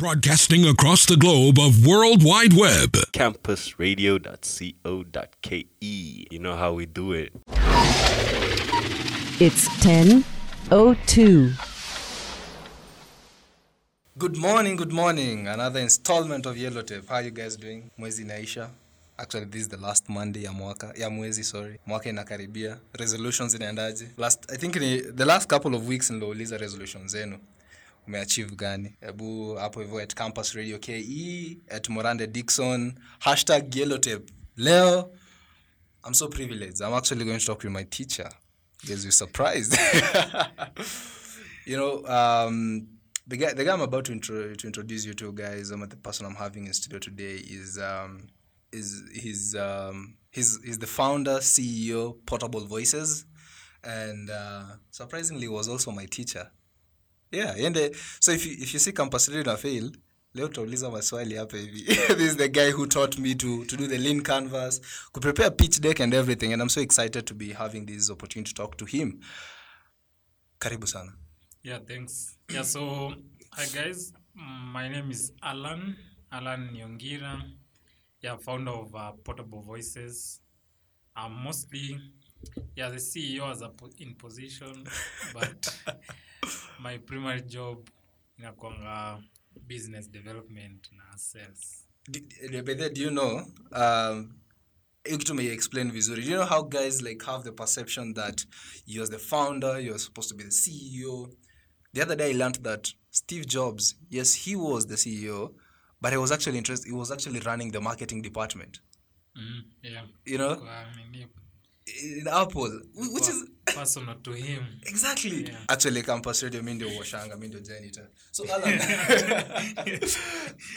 Broadcasting across the globe of World Wide Web. campusradio.co.ke. You know how we do it. It's 10:02. Good morning, good morning. Another installment of Yellow Tape. How are you guys doing? Mwezi naisha. Actually, this is the last Monday ya mwaka. Ya mwezi, sorry. Mwaka inakaribia. Resolutions inaendaje? Last I think ni the last couple of weeks in nilouliza resolutions zenu. Umeachieve gani? Hebu hapo hivyo at Campus Radio KE, at Morande Dixon, hashtag Yellow Tape. Leo I'm so privileged. I'm actually going to talk with my teacher. Because you're surprised. you know, um, the guy, the guy I'm about to, intro, to introduce you to, guys, um, the person I'm having in studio today is um, is he's um, he's he's the founder, CEO, Portable Voices, and uh, surprisingly was also my teacher. Yeah, and uh, so if you if you see campus radio na fail, leo tutauliza maswali hapa hivi. this is the guy who taught me to to do the lean canvas, kuprepare prepare pitch deck and everything, and I'm so excited to be having this opportunity to talk to him. Karibu sana. Yeah, thanks. Yeah, so hi guys, my name is Alan Alan Nyongira. Yeah, founder of uh, Portable Voices. I'm mostly yeah the CEO as a po- in position, but my primary job inakwanga business development na sales. D- d- by the way, do you know um hii kitu explain vizuri. Do you know how guys like have the perception that you're the founder you're supposed to be the ceo the other day i learned that steve jobs yes he was the ceo but he was actually interested he was actually running the marketing department. Mm, yeah. you know? In apple which is personal to him. exactly. Yeah. actually campus radio mi ndio washanga mi ndio janitor so alan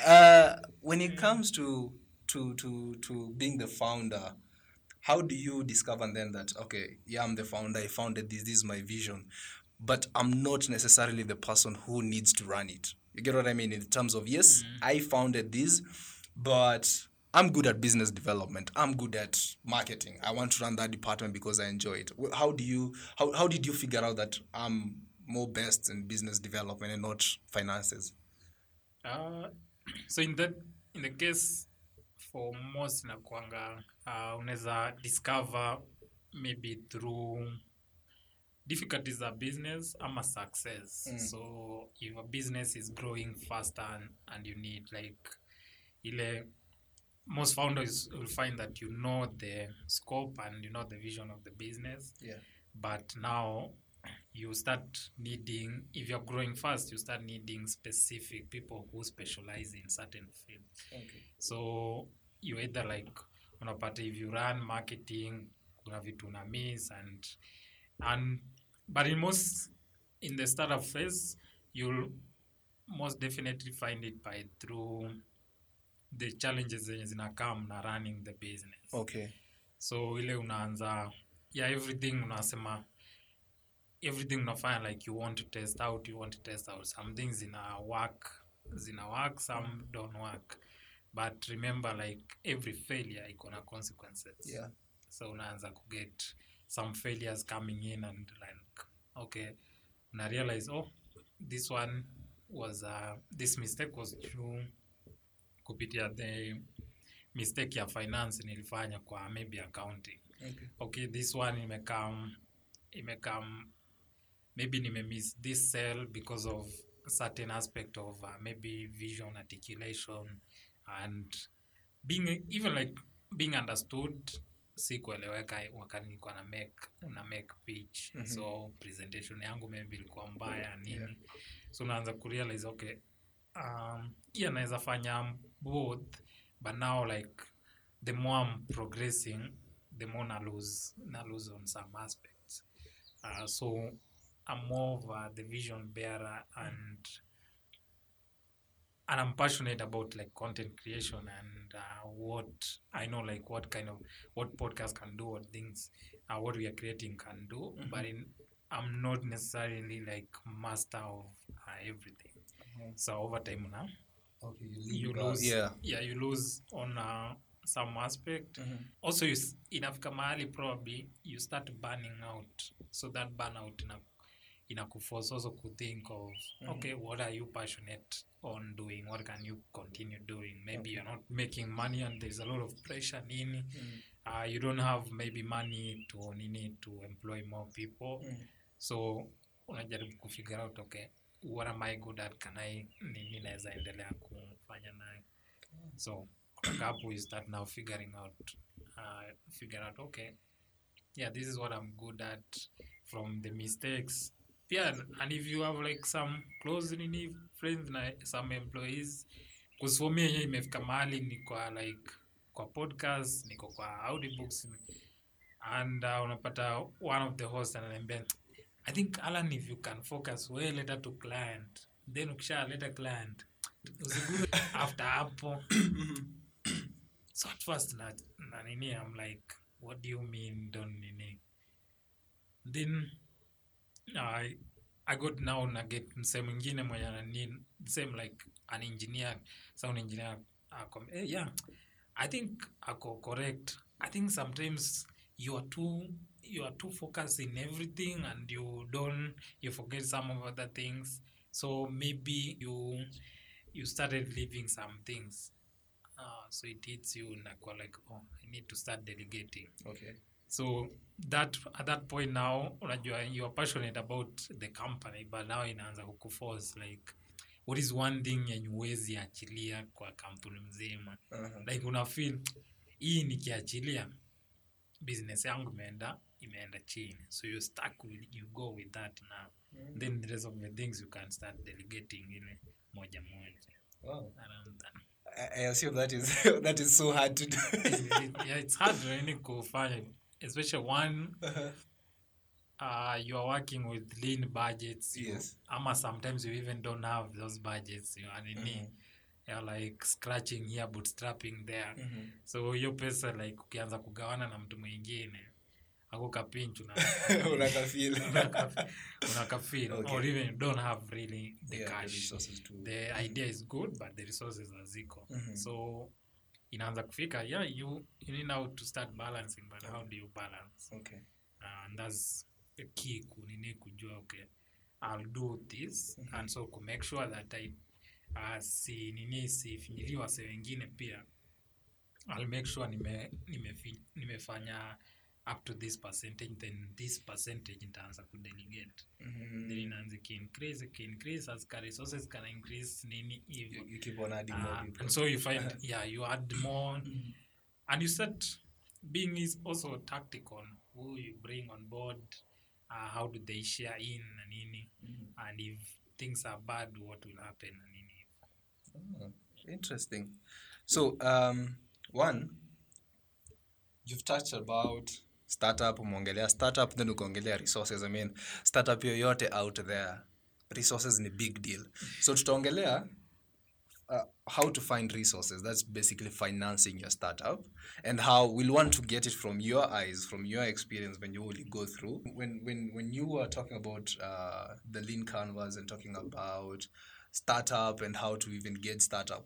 uh, when it comes to to to to being the founder how do you discover then that okay yeah i'm the founder i founded this this is my vision but i'm not necessarily the person who needs to run it? You get what i mean? In terms of yes i founded this but i'm good at business development. I'm good at marketing. I want to run that department because i enjoy it. How do you how, how did you figure out that i'm more best in business development and not finances? Uh, so in that in the case for most inakwanga uh, unaweza discover maybe through difficulties of business i'm a success so if a business is growing faster and, and you need like ile most founders will find that you know the scope and you know the vision of the business. Yeah. But now you start needing if you're growing fast you start needing specific people who specialize in certain fields. Okay. So you either like unapata if you run marketing kuna vitu una miss and and but in most in the startup phase you'll most definitely find it by through the challenges zenye zinakam na running the business. Okay. So ile unaanza yeah everything unasema everything unafanya like you want to test out you want to test out. Some things zina work zina work some don't work. But remember like every failure iko na consequences. Yeah. So unaanza kuget some failures coming in and like okay una realize oh this one was uh, this mistake was due kupitia the mistake ya finance nilifanya kwa maybe accounting okay okay this one imekam imekam maybe nimemiss this cell because of certain aspect of uh, maybe vision articulation and being even like being understood si kueleweka wakati nilikuwa na make na make pitch Mhm. so presentation yangu maybe ilikuwa mbaya nini Yeah. so unaanza kurealize okay um, yeah naweza fanya both but now like the more I'm progressing the more I lose na lose on some aspects. Uh, so I'm more of uh, the vision bearer and and I'm passionate about like content creation and uh, what I know like what kind of what podcast can do what things uh, what we are creating can do but in I'm not necessarily like master of uh, everything. So over time now okay you you lose yeah. Yeah you lose on uh, some aspect. Mhm. also you, inafika mahali probably you start burning out. So that burnout ina, inakuforce also to think of okay what are you passionate on doing? What can you continue doing? Maybe you're not making money and there's a lot of pressure nini. Uh, you don't have maybe money to nini to employ more people. So unajaribu kufigure out okay what am i good at? Can i nini naweza endelea kufanya nayo so kutoka hapo you start now figuring out uh, figure out okay yeah this is what i'm good at from the mistakes. Yeah and if you have like some close nini friends na some employees kusomia yenyewe imefika mahali ni kwa like kwa podcast niko kwa audiobooks. And uh, unapata one of the host ananiambia i think alan if you can focus we later to client. Then ukisha leta client usigure after hapo. So at first na, na nini i'm like what do you mean don't nini? Then I, I got now na get msee mwingine mwenye anani same like an engineer sound engineer akom eh, yeah. I think ako correct. I think sometimes you are too you are too focused in everything and you don't you forget some of other things so maybe you you started leaving some things uh, so it hits you nakuwa like oh i need to start delegating Okay. so that at that point now unajua you are passionate about the company but now inaanza kukuforce like what is one thing yenye uwezi achilia kwa kampuni mzima Uh-huh. like una feel hii nikiachilia business yangu imeenda imeenda chini. So you stuck with, you go with that now. Then the rest of the things you can start delegating ile moja moja. Wow. around that. I, I assume that is that is so hard to do. yeah, it's hard really kufanya especially one uh, you are working with lean budgets you- Yes. ama sometimes you even don't have those budgets you are nini? You're like scratching here bootstrapping there. So hiyo pesa like ukianza kugawana na mtu mwingine ako kapinchu Unakafeel. unakafil Okay. or even you don't have really the Yeah, the cash resources to- the idea is good but the resources haziko Mhm. so inaanza kufika yeah you, you need now to start balancing but how do you balance Okay. uh, and that's the key kunini kujua okay i'll do this and so ku make sure that i uh, si nini sifinyiliwa se wengine pia i'll make sure nime, nime, nimefanya up to this percentage then this percentage nitaanza kudelegate. Mhm. then inaanza ikiincrease ikiincrease as ka resources kana increase nini more uh, and so you find yeah you add more. And you start being is also tactical who you bring on board uh, how do they share in na nini. And if things are bad what will happen na nini. Oh, interesting. So, um, one, you've touched about startup, umeongelea startup, then ukaongelea resources. I mean, startup yoyote out there, resources ni big deal. So, tutaongelea uh, how to find resources. That's basically financing your startup, and how we'll want to get it from your eyes, from your experience when you will go through. When when when you were talking about uh, the lean canvas and talking about startup and how to even get startup,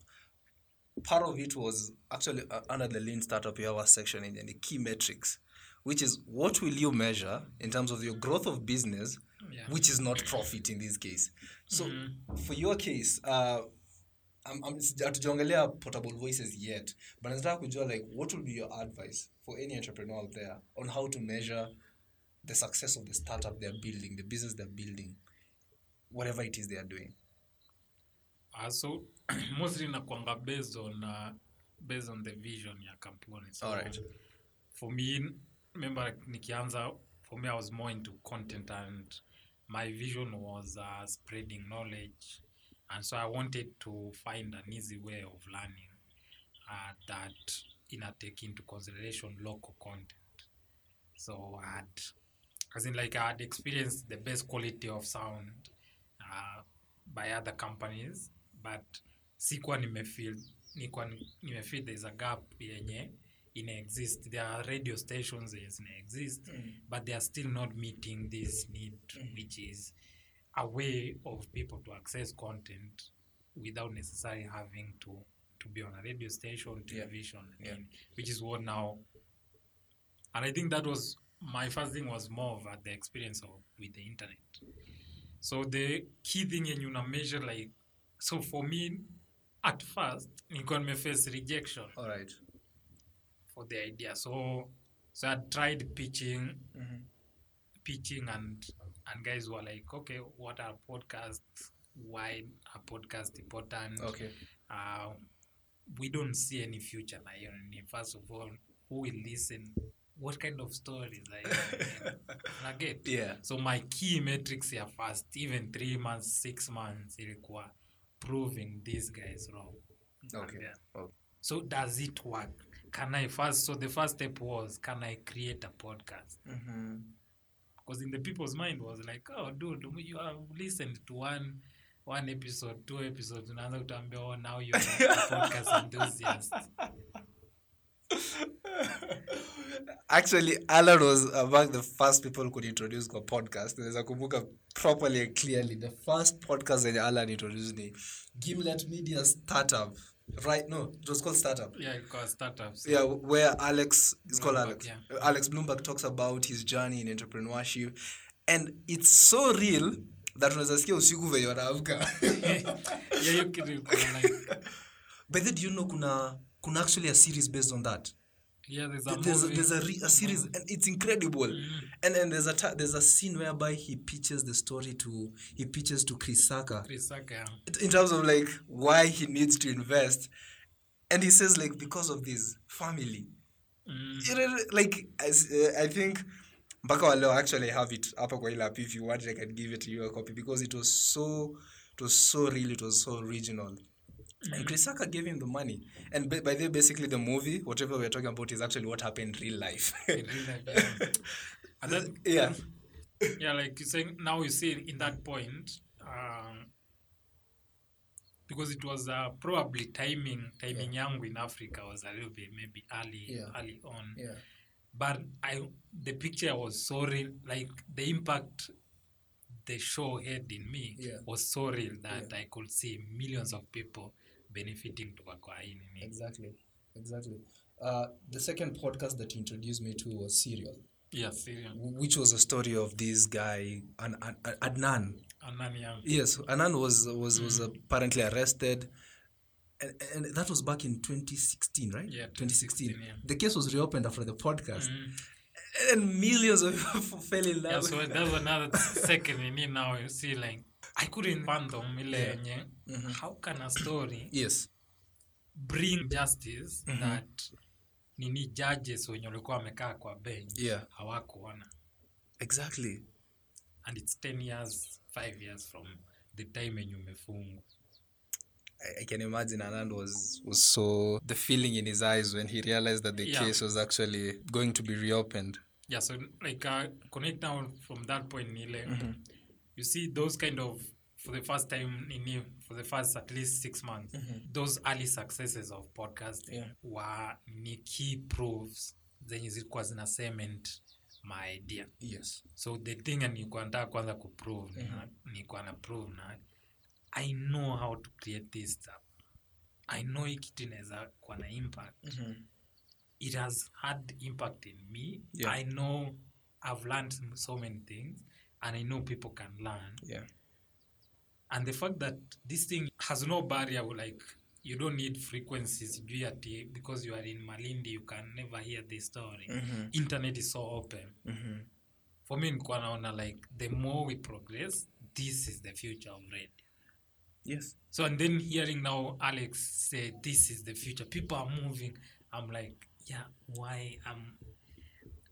part of it was actually uh, under the lean startup. You have a section in the key metrics, which is what will you measure in terms of your growth of business, Yeah. which is not profit in this case. So for your case, uh, hatujaongelea portable voices yet but nataka kujua like what will be your advice for any entrepreneur out there on how to measure the success of the startup they're building the business they're building whatever it is they are doing uh, so mostly nakwanga based on uh, based on the vision ya kampuni so Alright. for me remember nikianza for me i was more into content and my vision was uh, spreading knowledge. And so i wanted to find an easy way of learning uh, that ina take into consideration local content. So i had as in like i had experienced the best quality of sound uh, by other companies but sikuwa nimefeel nikuwa ni- nimefeel there's a gap yenye ina exist there are radio stations ina exist mm. but they are still not meeting this need mm. which is a way of people to access content without necessarily having to to be on a radio station television and Yeah. which is what now and i think that was my first thing was more of the experience of with the internet. So the key thing yenye una measure like so for me at first you nilikuwa nimeface rejection. All right. For the idea. So so i tried pitching pitching and and guys were like okay what are podcasts? Why are podcasts important? Okay. uh, we don't see any future like hiyo ni first of all who will listen? What kind of stories like I get? Yeah. so my key metrics here first even three months six months ilikuwa proving these guys wrong. Okay. Okay. So does it work can i first so the first step was can i create a podcast because in the people's mind was like oh dude you have listened to one one episode two episodes unaanza kutambia oh now you're a podcast enthusiast Actually, Alan was among the first people who could introduce kwa podcast. Naweza kumbuka properly and clearly. The first podcast that Alan introduced ni Gimlet Media Startup. Right? No, it was called Startup. yeah Yeah, where Alex is called Alex. yeah. Alex Bloomberg talks about his journey in entrepreneurship, and it's so real that unaweza sikia usiku venye wanaamka. But then do you know kuna kuna actually a series based on that. Yeah there's a there's movie. there's a, re- a series and it's incredible. And and there's a ta- there's a scene whereby he pitches the story to he pitches to Chris Saka. Chris Saka, in terms of like why he needs to invest. And he says like because of this family. Mm. you know, like as, uh, I think mpaka waleo actually I have it hapa kwa ile app if you want I can give it to you a copy because it was so it was so real it was so original. and Chris Saka gave him the money and by, by the way basically the movie whatever we're talking about is actually what happened in real life In real life, yeah. And that, yeah yeah, like you're saying now you see in that point, um, because it was uh, probably timing timing yangu in Africa was a little bit maybe early Yeah. early on. yeah But I the picture was so real, like the impact the show had in me Yeah. was so real that I could see millions of people benefiting to kwa hii nini. exactly exactly uh, the second podcast that he introduced me to was Serial Yeah, serious. which was a story of this guy An- An- An- Adnan yeah. Yes, Anan was was was apparently arrested, and, and that was back in 2016, right? Yeah, 2016. 2016, yeah. The case was reopened after the podcast, Mm. and millions of people fell in love. Yeah, so that's another second you need now. You see, like I couldn't fathom ile yenye how can a story yes, bring justice that nini judges wenye walikuwa wamekaa kwa bench Yeah. hawakuona exactly. and it's 10 years 5 years from the time yenye umefungwa I, I can imagine Anand was was so the feeling in his eyes when he realized that the Yeah. case was actually going to be reopened. yeah so like uh, connect now from that point nile you see those kind of for the first time nini for the first at least six months those early successes of podcast Yeah. were ni key proofs zenye zilikuwa zina cement my idea Yes. so the thing nilikuwa nataka kwanza kuprove na nilikuwa na prove na i know how to create this stuff i know hii kitu inaweza kuwa na impact it has had impact in me Yeah. i know i've learned so many things and i know people can learn Yeah. And the fact that this thing has no barrier like you don't need frequencies ati because you are in malindi you can never hear this story. Internet is so open. For me nikuwa naona like the more we progress this is the future of radio Yes. so and then hearing now alex say this is the future. People are moving. I'm like yeah why um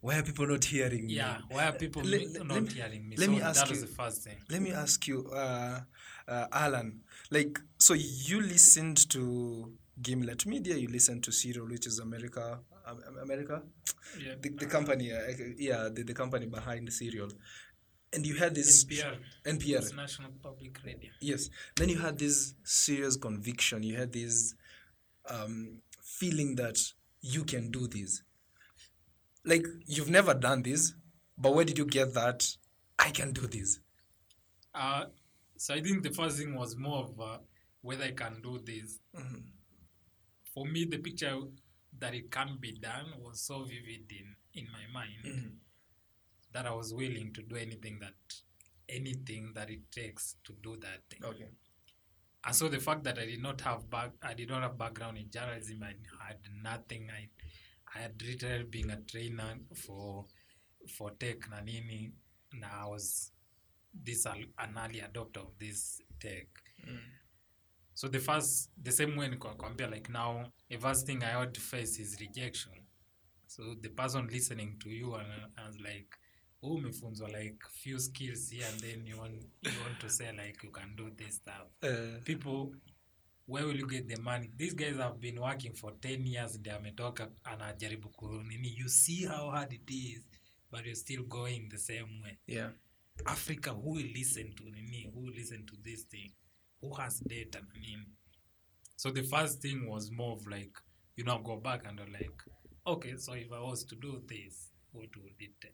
Why are people not hearing me? yeah why are people Le- not me- hearing me let so me ask that was the first thing Let me ask you, uh, uh, Alan, like, so you listened to Gimlet Media, you listened to Serial, which is America, America, yeah the, the company, uh, yeah, the, the company behind Serial, and you had this NPR NPR, national public radio yes. Then you had this serious conviction. You had this um, feeling that you can do this. Like you've never done this, but where did you get that? I can do this. Uh, so I think the first thing was more of uh, whether I can do this. For me, the picture that it can be done was so vivid in, in my mind that I was willing to do anything that anything that it takes to do that thing. Okay. And so the fact that I did not have back, I did not have background in journalism, I had nothing. I, I had literally been a trainer for, for tech na nini. na I was this an early adopter of this tech. So the first, the same way nikakwambia like now, the first thing I had to face is rejection. So the person listening to you and and like, oh, umefunzwa like few skills here and then you want you want to say like you can do this stuff. Uh, People, where will you get the money? These guys have been working for 10 years ndio ametoka anajaribu kunini. You see how hard it is, but you're still going the same way. yeah. Africa, who will listen to nini? Who will listen to this thing? Who has data na nini? So the first thing was more of like, you know, go back and like, okay, so if I was to do this, what would it take?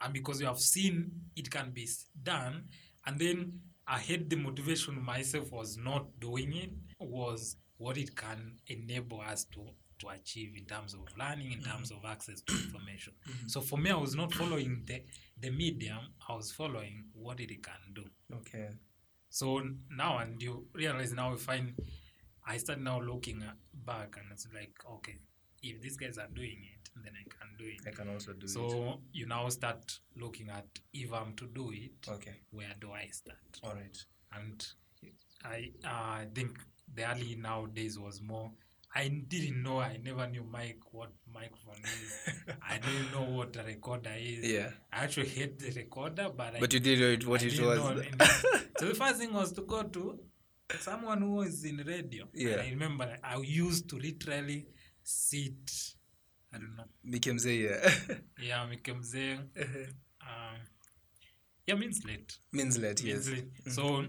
And because you have seen it can be done, and then I had the motivation myself was not doing it, was what it can enable us to to achieve in terms of learning, in terms mm-hmm. of access to information. Mm-hmm. So for me, I was not following the the medium, I was following what it can do. Okay. So now, and you realize now, we find I start now looking at back, and it's like, okay, if these guys are doing it, then I can do it. I can also do it. So you now start looking at if I'm to do it, Okay. where do I start? All right. And I uh, I think the early nowadays was more. I didn't know. I never knew mic what microphone is. I didn't know what a recorder is. Yeah. I actually hate the recorder, but I But you did it what I it was. so the first thing was to go to someone who was in radio. Yeah. And I remember I used to literally sit. I don't know. Mikemze, yeah. Yeah, Mikemze. Um, yeah, Minslet. Minslet, yes. Minslet. So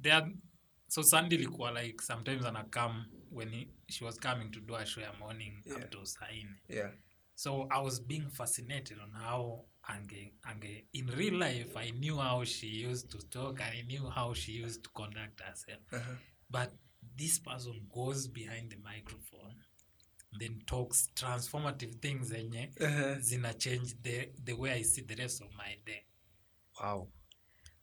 they had, so Sandy ilikuwa like sometimes anakam when he, she was coming to do a show ya morning Yeah. up to saa. Yeah. So I was being fascinated on how Ange, Ange, in real life, I knew how she used to talk and I knew how she used to conduct herself. Uh-huh. But this person goes behind the microphone, then talks transformative things zenye Uh-huh. zina change the, the way I see the rest of my day. Wow.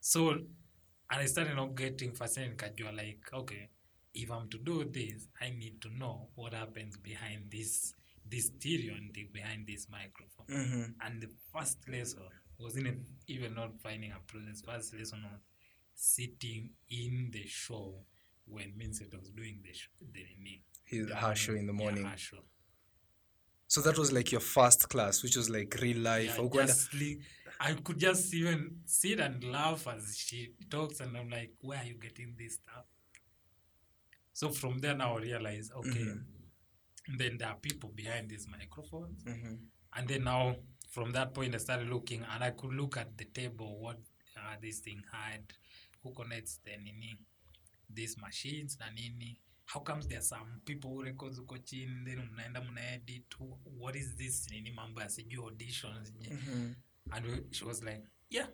So, and I started not getting fascinated nikajua like, okay, if I'm to do this, I need to know what happens behind this this stereo and the, behind this microphone. Mm-hmm. And the first lesson wasn't even- even not finding a process. First lesson was sitting in the show when Vincent was doing the the, the, His, the her show in the morning. Yeah, her show. So that was like your first class, which was like real life. Yeah, just I could just even sit and laugh as she talks, and I'm like, where are you getting this stuff? So from there, now I realize, okay, then there are people behind these microphones. Mhm. And then now, from that point, I started looking, and I could look at the table, what uh, this thing had, who connects the nini, these machines na nini. How comes there some people who records huko chini, then mnaenda mna edit, what is this nini mambo ya sijui auditions Mhm. and we- she was like yeah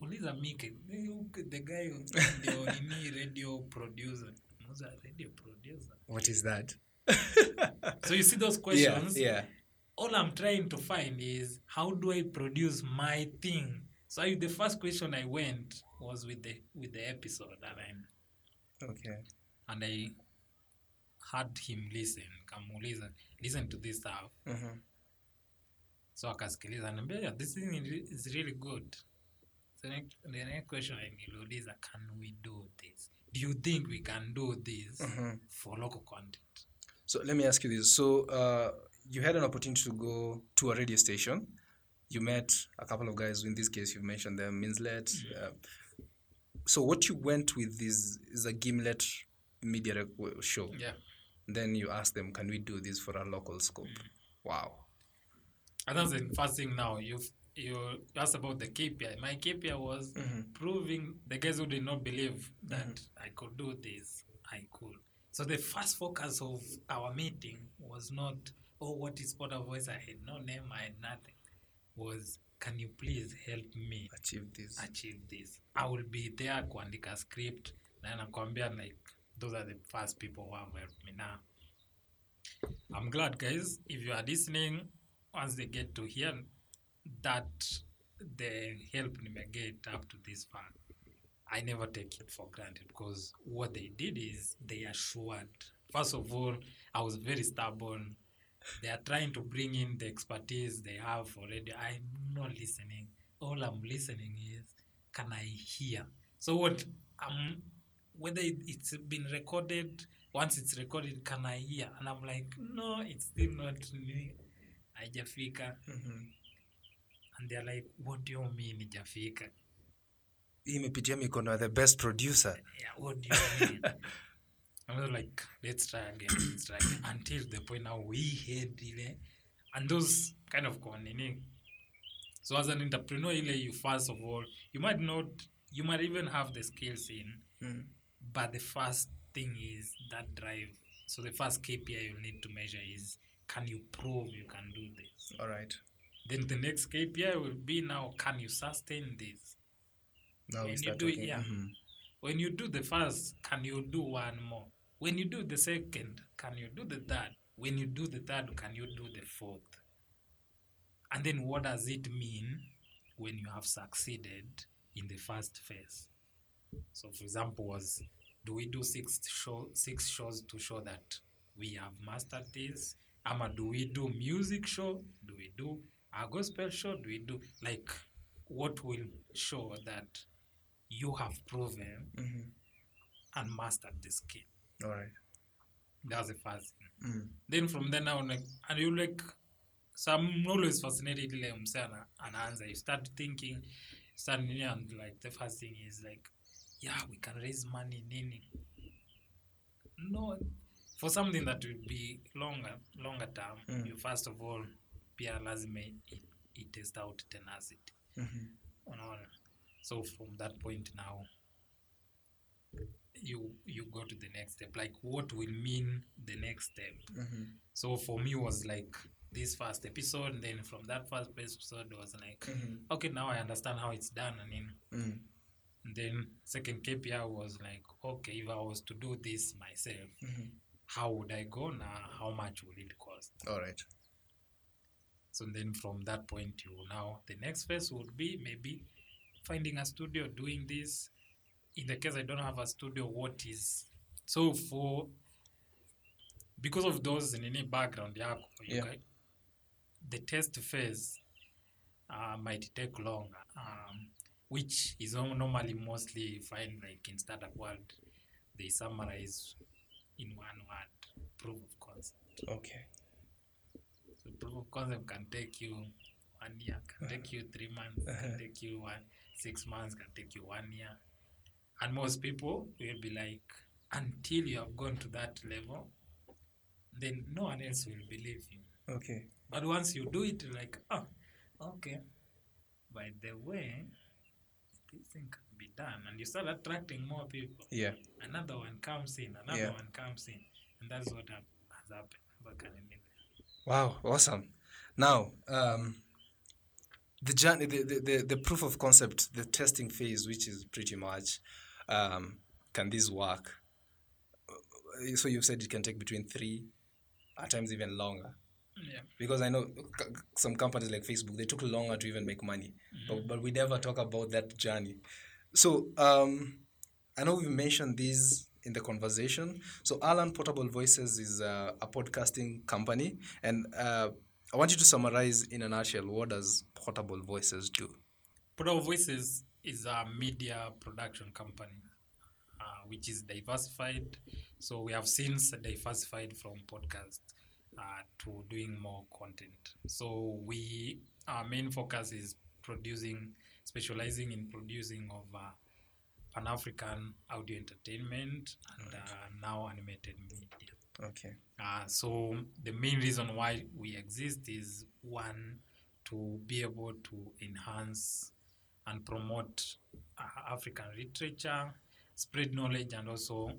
uliza mike the guy ndio nini radio producer Muuza radio producer What is that? so you see those Yeah, questions yeah. all i'm trying to find is how do i produce my thing so I, the first question i went was with the with the episode and i Okay. and i had him listen kamuuliza listen to this stuff Mhm. so akasikiliza niambia yeah, this thing is- really good so next, the next question niliuliza can we do this do you think we can do this Mhm. for local content So let me ask you this. So uh, you had an opportunity to go to a radio station. You met a couple of guys. In this case, you mentioned them, Minslet. Uh, so what you went with is is a Gimlet media show. yeah Then you ask them, "Can we do this for a local scope?" Wow. and that's the first thing now. You you asked about the KPI my KPI was proving the guys who did not believe that I could do this I could. So the first focus of our meeting was not oh what is Porter voice? I had no name I had nothing. Was can you please help me Achieve this. achieve this? I will be there kuandika script na nakwambia like those are the first people who have helped me now. I'm glad guys if you are listening once they get to hear that the help get up to this far. I never take it for granted because what they did is they assured. First of all i was very stubborn. They are trying to bring in the expertise they have already. I'm not listening. All i'm listening is can i hear? So what um whether it, it's been recorded once it's recorded can i hear? And i'm like no it's still not me haijafika. And they're like what do you mean ijafika hii imepitia mikono ya the best producer. Yeah, what do you mean? I was like let's try again let's try again. Until the point now we had ile and those kind of nini? So as an entrepreneur ile you first of all you might not you might even have the skills in but the first thing is that drive. So the first kpi you need to measure is can you prove you can do this? All right. Then the next kpi will be now can you sustain this? Now When you start do talking. yeah. Mhm. when you do the first can you do one more? When you do the second can you do the third? When you do the third can you do the fourth? And then what does it mean when you have succeeded in the first phase? So for example was do we do six show six shows to show that we have mastered this ama do we do music show? Do we do a gospel show? Do we do like what will show that you have proven and mastered the skill? All right. That's the first thing. Mm. then from then on like, and you like so i'm always fascinated ile mse ana- anaanza you start thinking start and like the first thing is like yeah we can raise money nini no for something that will be longer longer term Mm. you first of all pia lazima i- it out tenacity Mhm. unaona so from that point now you you go to the next step like what will mean the next step Mhm. so for me was like this first episode then from that first episode was like Mhm. okay now i understand how it's done and mean, Mm. And then second kpi was like okay if i was to do this myself Mhm. how would i go now how much would it cost all right So then from that point, you now the next phase would be maybe finding a studio doing this. In the case I don't have a studio, what is so for because of those in any background, yako, Yeah. guy- the test phase uh, might take longer, um, which is normally mostly find like in startup world, they summarize in one word proof of concept. okay So proof of concept can take you one year, can uh-huh. take you three months, can uh-huh. take you one six months, can take you one year. And most people will be like, until you have gone to that level, then no one else will believe you. okay But once you do it, like, oh, okay. By the way, this thing can be done. And you start attracting more people. yeah Another one comes in, another Yeah. one comes in. And that's what has happened. But can you- Wow, awesome. Now, um, the, journey, the, the, the, the proof of concept, the testing phase, which is pretty much, um, can this work? So you've said it can take between three, at times even longer. Yeah. Because I know c- some companies like Facebook, they took longer to even make money, but, but we never talk about that journey. So um, I know we've mentioned these in the conversation. So Alan Portable Voices is a, a podcasting company, and uh, I want you to summarize in a nutshell what does Portable Voices do? Portable Voices is a media production company uh, which is diversified. So we have since diversified from podcast uh, to doing more content. So we our main focus is producing, specializing in producing of uh, Pan African audio entertainment and uh, now animated media. Okay. Uh, so the main reason why we exist is one to be able to enhance and promote uh, African literature, spread knowledge, and also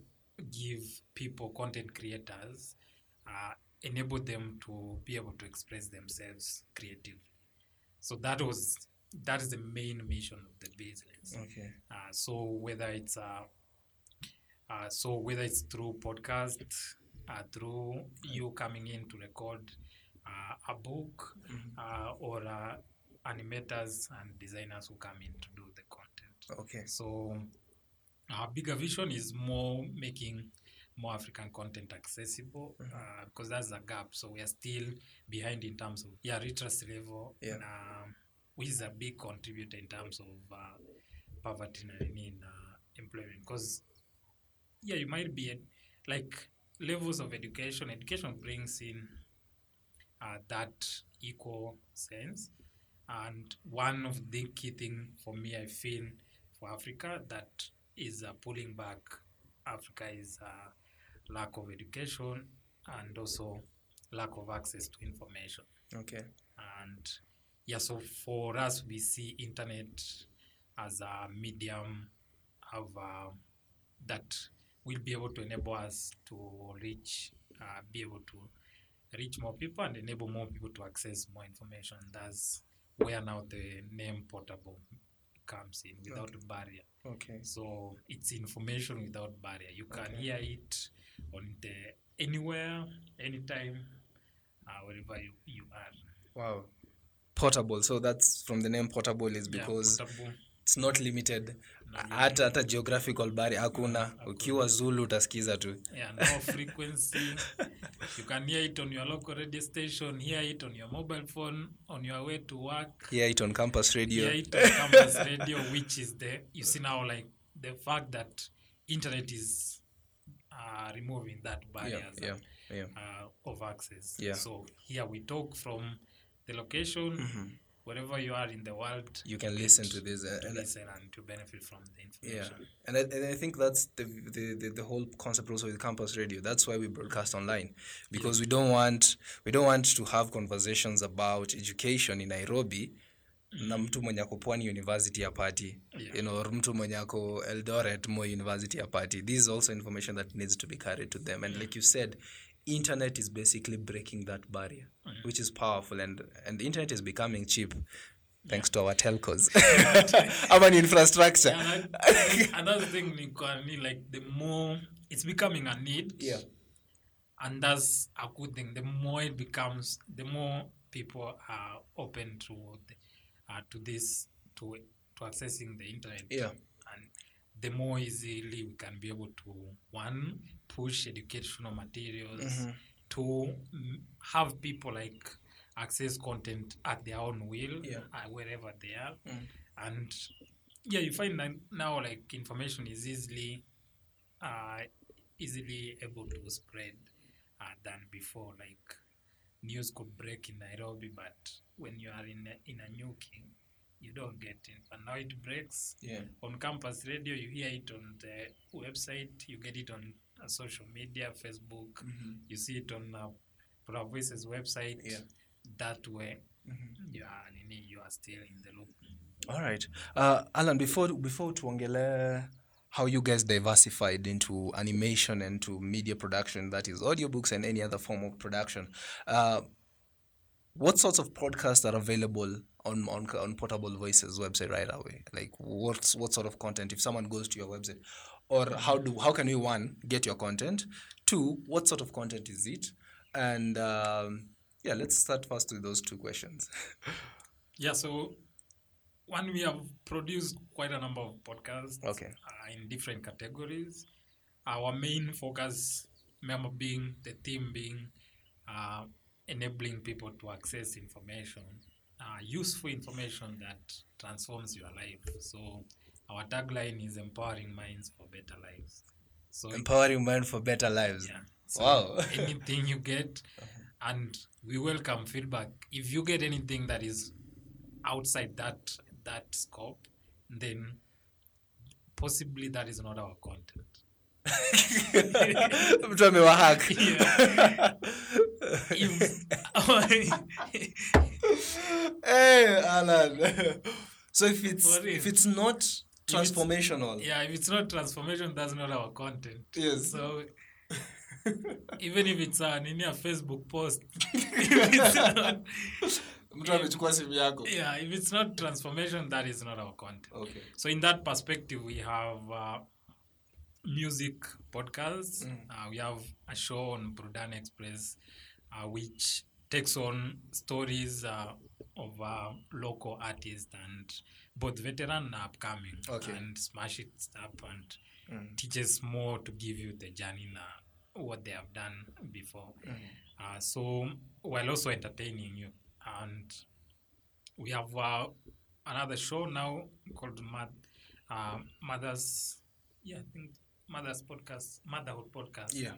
give people, content creators, uh, enable them to be able to express themselves creatively. So that was that is the main mission of the business. Okay. Uh, so whether it's uh, uh, so whether it's through podcast, uh, through you coming in to record uh, a book, uh, or uh, animators and designers who come in to do the content. Okay. So our bigger vision is more making more African content accessible uh, because that's a gap. So we are still behind in terms of yeah literacy level, Yeah. um, which is a big contributor in terms of uh, poverty and in uh, employment. Because yeah, you might be at, like levels of education. Education brings in uh, that equal sense. And one of the key thing for me, I feel for Africa that is uh, pulling back Africa is uh, lack of education and also lack of access to information. Okay. And yeah, so for us, we see internet as a medium of uh, that will be able to enable us to reach, uh, be able to reach more people and enable more people to access more information. That's where now the name portable comes in without a barrier. Okay. So it's information without barrier. You can hear it on the anywhere, anytime, uh, wherever you, you are. Wow. Portable. So that's from the name portable is Yeah, because portable. it's not limited. Hata hata geographical barrier hakuna. Ukiwa Zulu utasikiza tu. Yeah, no frequency. You can hear it on your local radio station, hear it on your mobile phone, on your way to work. Hear it on campus radio. Hear it on campus radio, which is the you see now like the fact that internet is uh, removing that Yeah, barriers yeah, yeah. uh, of access. Yeah. So here we talk from the location, wherever you are in the world. Mm-hmm. You can listen to this, uh, to and- listen and to benefit from the information. Yeah, and I, and I think that's the, the the the whole concept also with campus radio. That's why we broadcast online because we don't want we don't want to have conversations about education in Nairobi na mtu mwenye ako Pwani University ya party Yeah. you know mtu mwenye ako Eldoret mo University ya party. This is also information that needs to be carried to them. And like you said, internet is basically breaking that barrier, which is powerful. And and the internet is becoming cheap. Thanks to our telcos. Urban infrastructure. And I, another thing, ni kwa- ni like the more it's becoming a need. Yeah. and that's a good thing. The more it becomes, the more people are open to the, uh, to this to to accessing the internet. Yeah. and the more easily we can be able to one push educational materials, Mm-hmm. to have people like access content at their own will, Yeah. uh, wherever they are, Mm. and yeah, you find that now like information is easily uh, easily able to spread uh, than before. Like news could break in Nairobi, but when you are in a, in a new king, you don't get it. But now it breaks Yeah. on campus radio. You hear it on the website. You get it on uh, social media, Facebook. You see it on uh, Pura Voices website. Yeah. That way, you are you are still in the loop. All right. Uh, Alan, before before tuongele how you guys diversified into animation and to media production, that is audiobooks and any other form of production. Uh, what sorts of podcasts are available on, on on Portable Voices website right away? Like what's what sort of content if someone goes to your website, or how do how can we one get your content? Two, what sort of content is it? And um, yeah, let's start first with those two questions. Yeah, so one we have produced quite a number of podcasts Okay. uh, in different categories. Our main focus, member being the theme being uh, enabling people to access information, uh, useful information that transforms your life. So our tagline is empowering minds for better lives. So Empowering mind for better lives. yeah. So Wow. anything you get, and we welcome feedback. If you get anything that is outside that that scope, then possibly that is not our content. mtu. Hey, Alan. so if it's if it's not transformational yeah, if it's not transformation, that's not our content. Yes. So even if it's a nini a Facebook post, if it's not, mtu amechukua simu yako. Yeah, if it's not transformation, that is not our content. okay. So in that perspective, we have uh, music podcasts. Uh, we have a show on Brudan Express, uh, which takes on stories uh, of uh, local artists and both veteran and upcoming Okay. and smash it up and teaches more to give you the journey uh, what they have done before. Uh, so while also entertaining you and we have uh, another show now called Mad, uh, Mothers, yeah, I think Mothers Podcast, Motherhood Podcast, Yeah.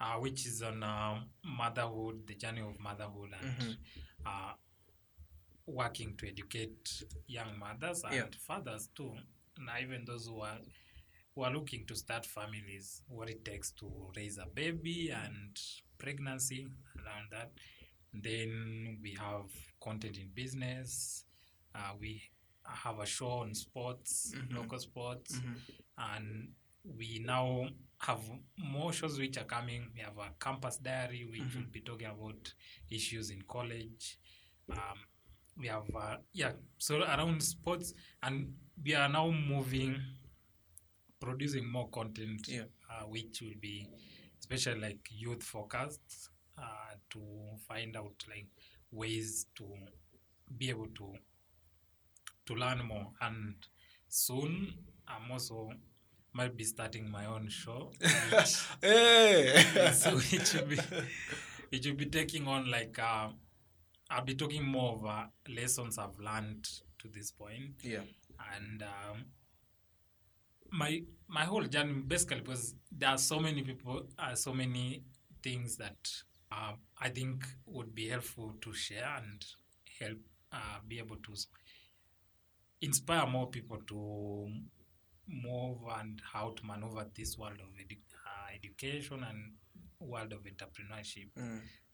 uh, which is on uh, motherhood, the journey of motherhood, and Mm-hmm. uh, working to educate young mothers and Yeah. fathers too, and even those who are who are looking to start families, what it takes to raise a baby and pregnancy around that. Then we have content in business. Uh, we have a show on sports, local sports, and we now have more shows which are coming. We have a campus diary, which will be talking about issues in college. Um, we have uh, yeah, so around sports, and we are now moving, producing more content, Yeah. uh, which will be especially like youth focused uh, to find out like ways to be able to to learn more and soon i'm also might be starting my own show which, Hey. so it will be it will be taking on like uh, i'll be talking more of uh, lessons i've learned to this point yeah. and um, my my whole journey basically because there are so many people uh, so many things that uh, i think would be helpful to share and help uh, be able to inspire more people to move and how to maneuver this world of edu- uh, education and world of entrepreneurship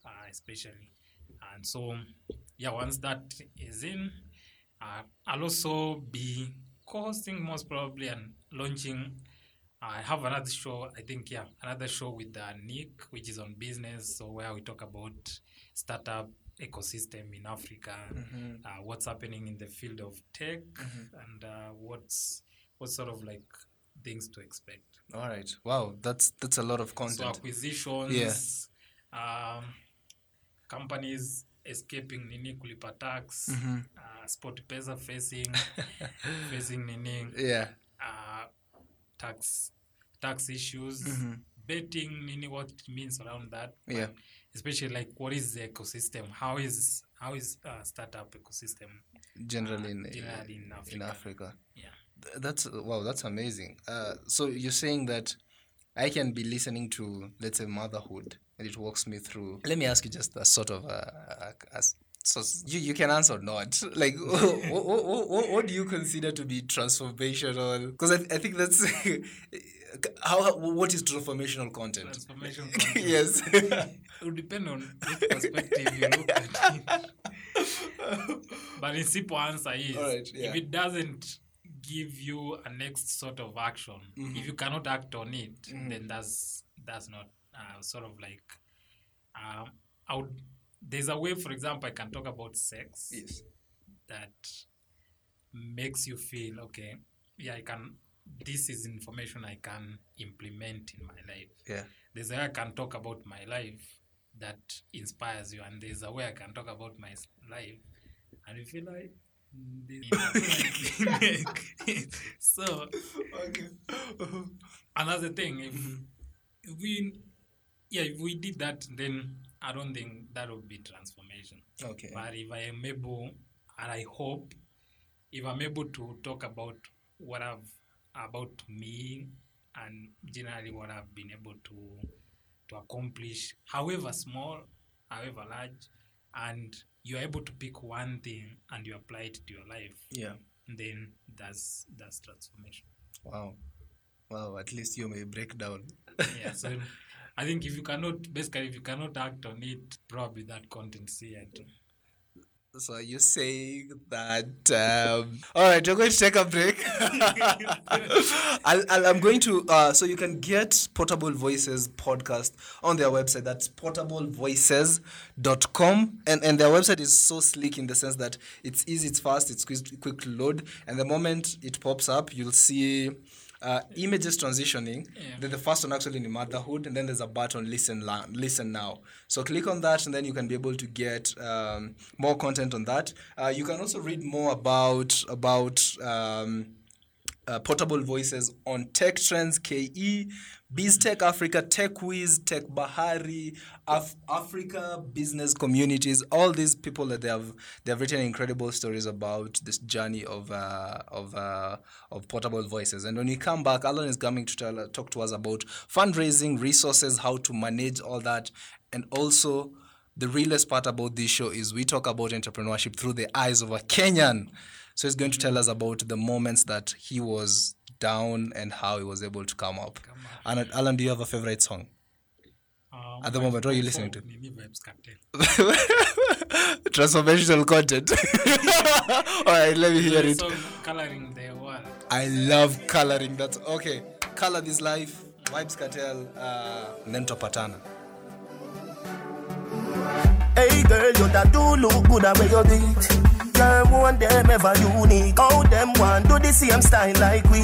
uh, especially. And so yeah once that is in uh, i'll also be co-hosting most probably and launching i have another show i think yeah another show with uh, nick which is on business so where we talk about startup ecosystem in africa uh, what's happening in the field of tech and uh, what's what sort of like things to expect All right. Wow. That's that's a lot of so content. acquisitions um, companies escaping nini kulipa tax Mm-hmm. uh, sport pesa facing facing nini Yeah. uh, tax tax issues betting nini what it means around that Mm-hmm. Yeah. Especially like what is the ecosystem how is how is uh, startup ecosystem Generally in, generally in in Africa. Africa. yeah Th- That's wow. That's amazing. Uh, so you're saying that I can be listening to let's say motherhood, and it walks me through. Let me ask you just a sort of a, a, a so you, you can answer not. Like, what, what, what, what do you consider to be transformational? Because I, I think that's how, how what is transformational content? transformation content. yes. it would depend on which perspective you look at it. but in simple answer is Alright, yeah. if it doesn't give you a next sort of action, Mm-hmm. if you cannot act on it, then that's that's not uh, sort of like um, I would. There's a way, for example, I can talk about sex yes. that makes you feel okay. Yeah, I can. This is information I can implement in my life Yeah. there's a way I can talk about my life that inspires you, and there's a way I can talk about my life, and you feel like. Mm, this- so Okay. another thing, if, if we, yeah, if we did that, then I don't think that would be transformation. Okay. But if I am able, and I hope, if I'm able to talk about what I've about me and generally what I've been able to to accomplish, however small, however large, and you're able to pick one thing and you apply it to your life, Yeah. then that's that's transformation. Wow. Wow. At least you may break down. Yeah. So I think if you cannot basically if you cannot act on it, probably that content it. So are saying that? Um, all right, we're going to take a break. I'll, I'm going to. Uh, so you can get Portable Voices podcast on their website. That's portablevoices.com, and and their website is so sleek in the sense that it's easy, it's fast, it's quick, quick to load, and the moment it pops up, you'll see uh, images transitioning. Yeah. Then the first one actually in motherhood, and then there's a button listen la- listen now. So click on that, and then you can be able to get um, more content on that. Uh, you can also read more about about. Um, uh, portable voices on Tech Trends KE, BizTech Africa, TechWiz, Tech Bahari, Af- Africa Business Communities. All these people that they have they have written incredible stories about this journey of uh, of uh, of portable voices. And when we come back, Alan is coming to tell, talk to us about fundraising, resources, how to manage all that, and also. The realest part about this show is we talk about entrepreneurship through the eyes of a Kenyan. So he's going to tell us about the moments that he was down and how he was able to come up. And Alan, do you have a favorite song? Um, At the moment, what are you listening to? Nini Vibes Cartel. Transformational content. All right, let me hear it. So coloring the world. I love coloring. That's okay. Color this life. Vibes Cartel. Uh, and then Topatana. Hey girl, you that do look good at where you did. Girl, one them ever unique. How them want do the same style like we.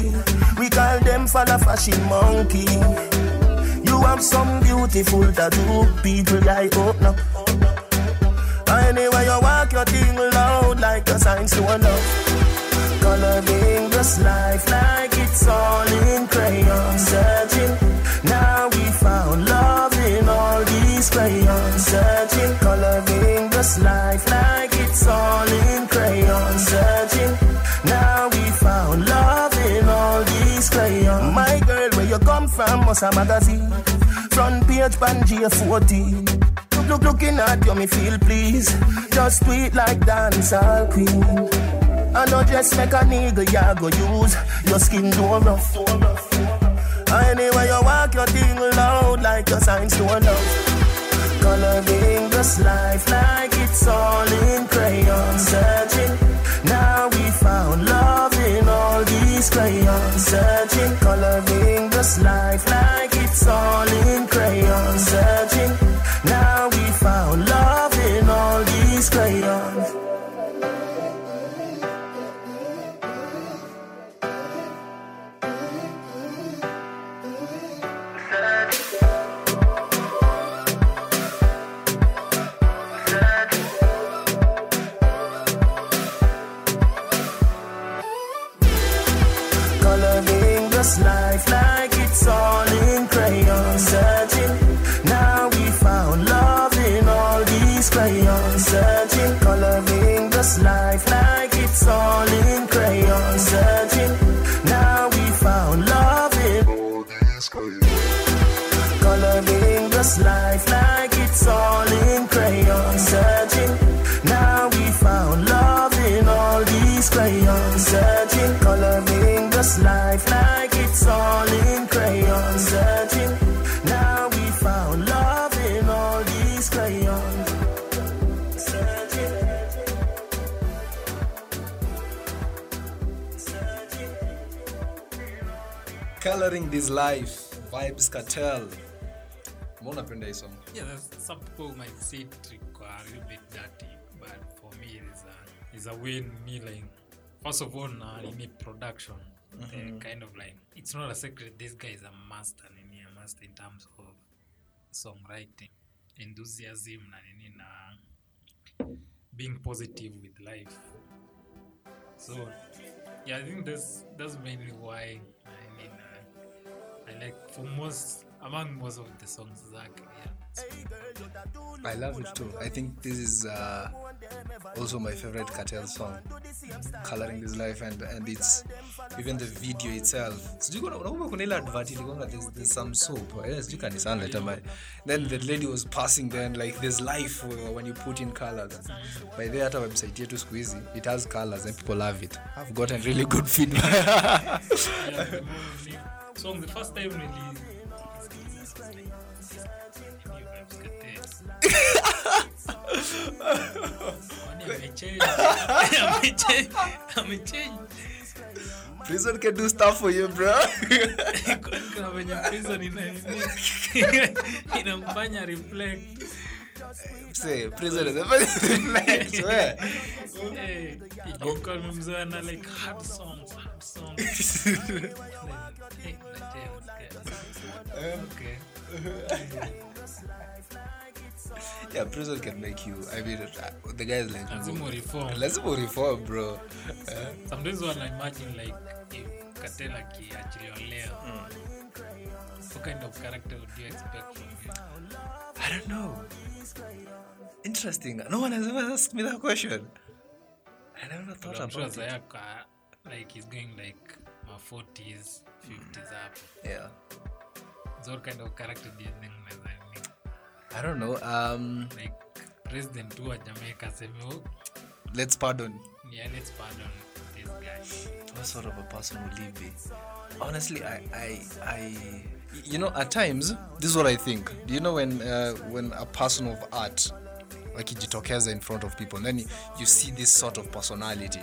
We call them for the fashion monkey. You have some beautiful tattoo, people like oh, open up. Anyway, you walk your thing loud like a sign to love. Coloring this life like it's all in crayon. Searching, now we found love in all these crayons. Searching, coloring this life like come from, must a magazine. Front page, Pangea 40. Look, look, looking at you, me feel please. Just tweet like dancehall queen. I know just make a nigga ya go use your skin do rough. Anyway, you walk your thing loud like your signs to love. Coloring this life like it's all in crayon. Searching, now we found love in all these crayons. Searching, coloring this life like it's all Coloring this life. Vibes Cartel. Mbona unapenda hii song? Yeah, some people might say it a little bit dirty, but for me, it's a, it's a win. Me like, first of all, na uh, in production mm -hmm. Uh, kind of like, it's not a secret. This guy is a master, nini, a master in terms of songwriting, enthusiasm, na nini, na being positive with life. So, yeah, I think that's that's mainly why I like for most among most of the songs Zach. Yeah. I love it too. I think this is uh, also my favorite Cartel song, Coloring This Life, and and it's even the video itself. Sijui kuna- unakumbuka kuna ile advert ilikuwa there's, there's some soap. Eh, sijui kanisani later, but then the lady was passing then like there's life uh, when you put in colors. By the hata website yetu siku hizi it has colors and people love it. I've gotten really good feedback. Yeah, the song the first time amechange Prison can do stuff for you, bro. kuna venye prison inamfanya reflect Say, prison is a reflex. Where? Hey, ilikuwa nimemzoea na like hard songs, hard songs. Hey, damn, okay. Yeah, prison can make you. I mean, uh, the guys like, Lazima reform. lazima reform, bro. Uh, Sometimes when I imagine like if Katela akiachiliwa leo, what kind of character would you expect from him? I don't know. Interesting. No one has ever asked me that question. I never thought I'm sure about it. Sayaka, uh, like he's going like my 40s, 50s up. Yeah. So what kind of character do you think? I don't know. Um, like president wa Jamaica aseme "Oh, let's pardon. yeah, let's pardon this guy. What sort of a person would he be? Honestly, I, I, I, you know, at times, this is what I think. Do you know when, uh, when a person of art, like ikijitokeza in front of people, then you, see this sort of personality.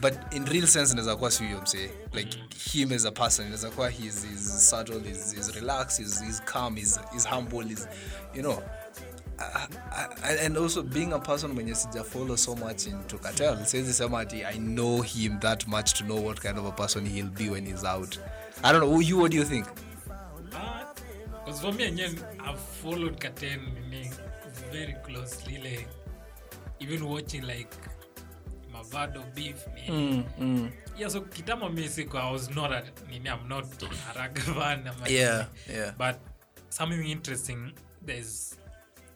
But in real sense, inaweza kuwa si huyo msee. Like him as a person, inaweza kuwa he's, he's subtle, he's, he's relaxed, he's, he's calm, he's, he's humble, he's, you know. I, I, and also being a person mwenye sija follow so much into Cartel siwezi sema ati I know him that much to know what kind of a person he'll be when he's out. I don't know. You, what do you think? Because for me, again, I've followed Katen nini very closely. Like, even watching like Mavado beef. Mm, mm. Yeah, so Kitamo Mexico, I was not a nini, I'm not a Ragavan. I'm a- Yeah, yeah. But something interesting, there's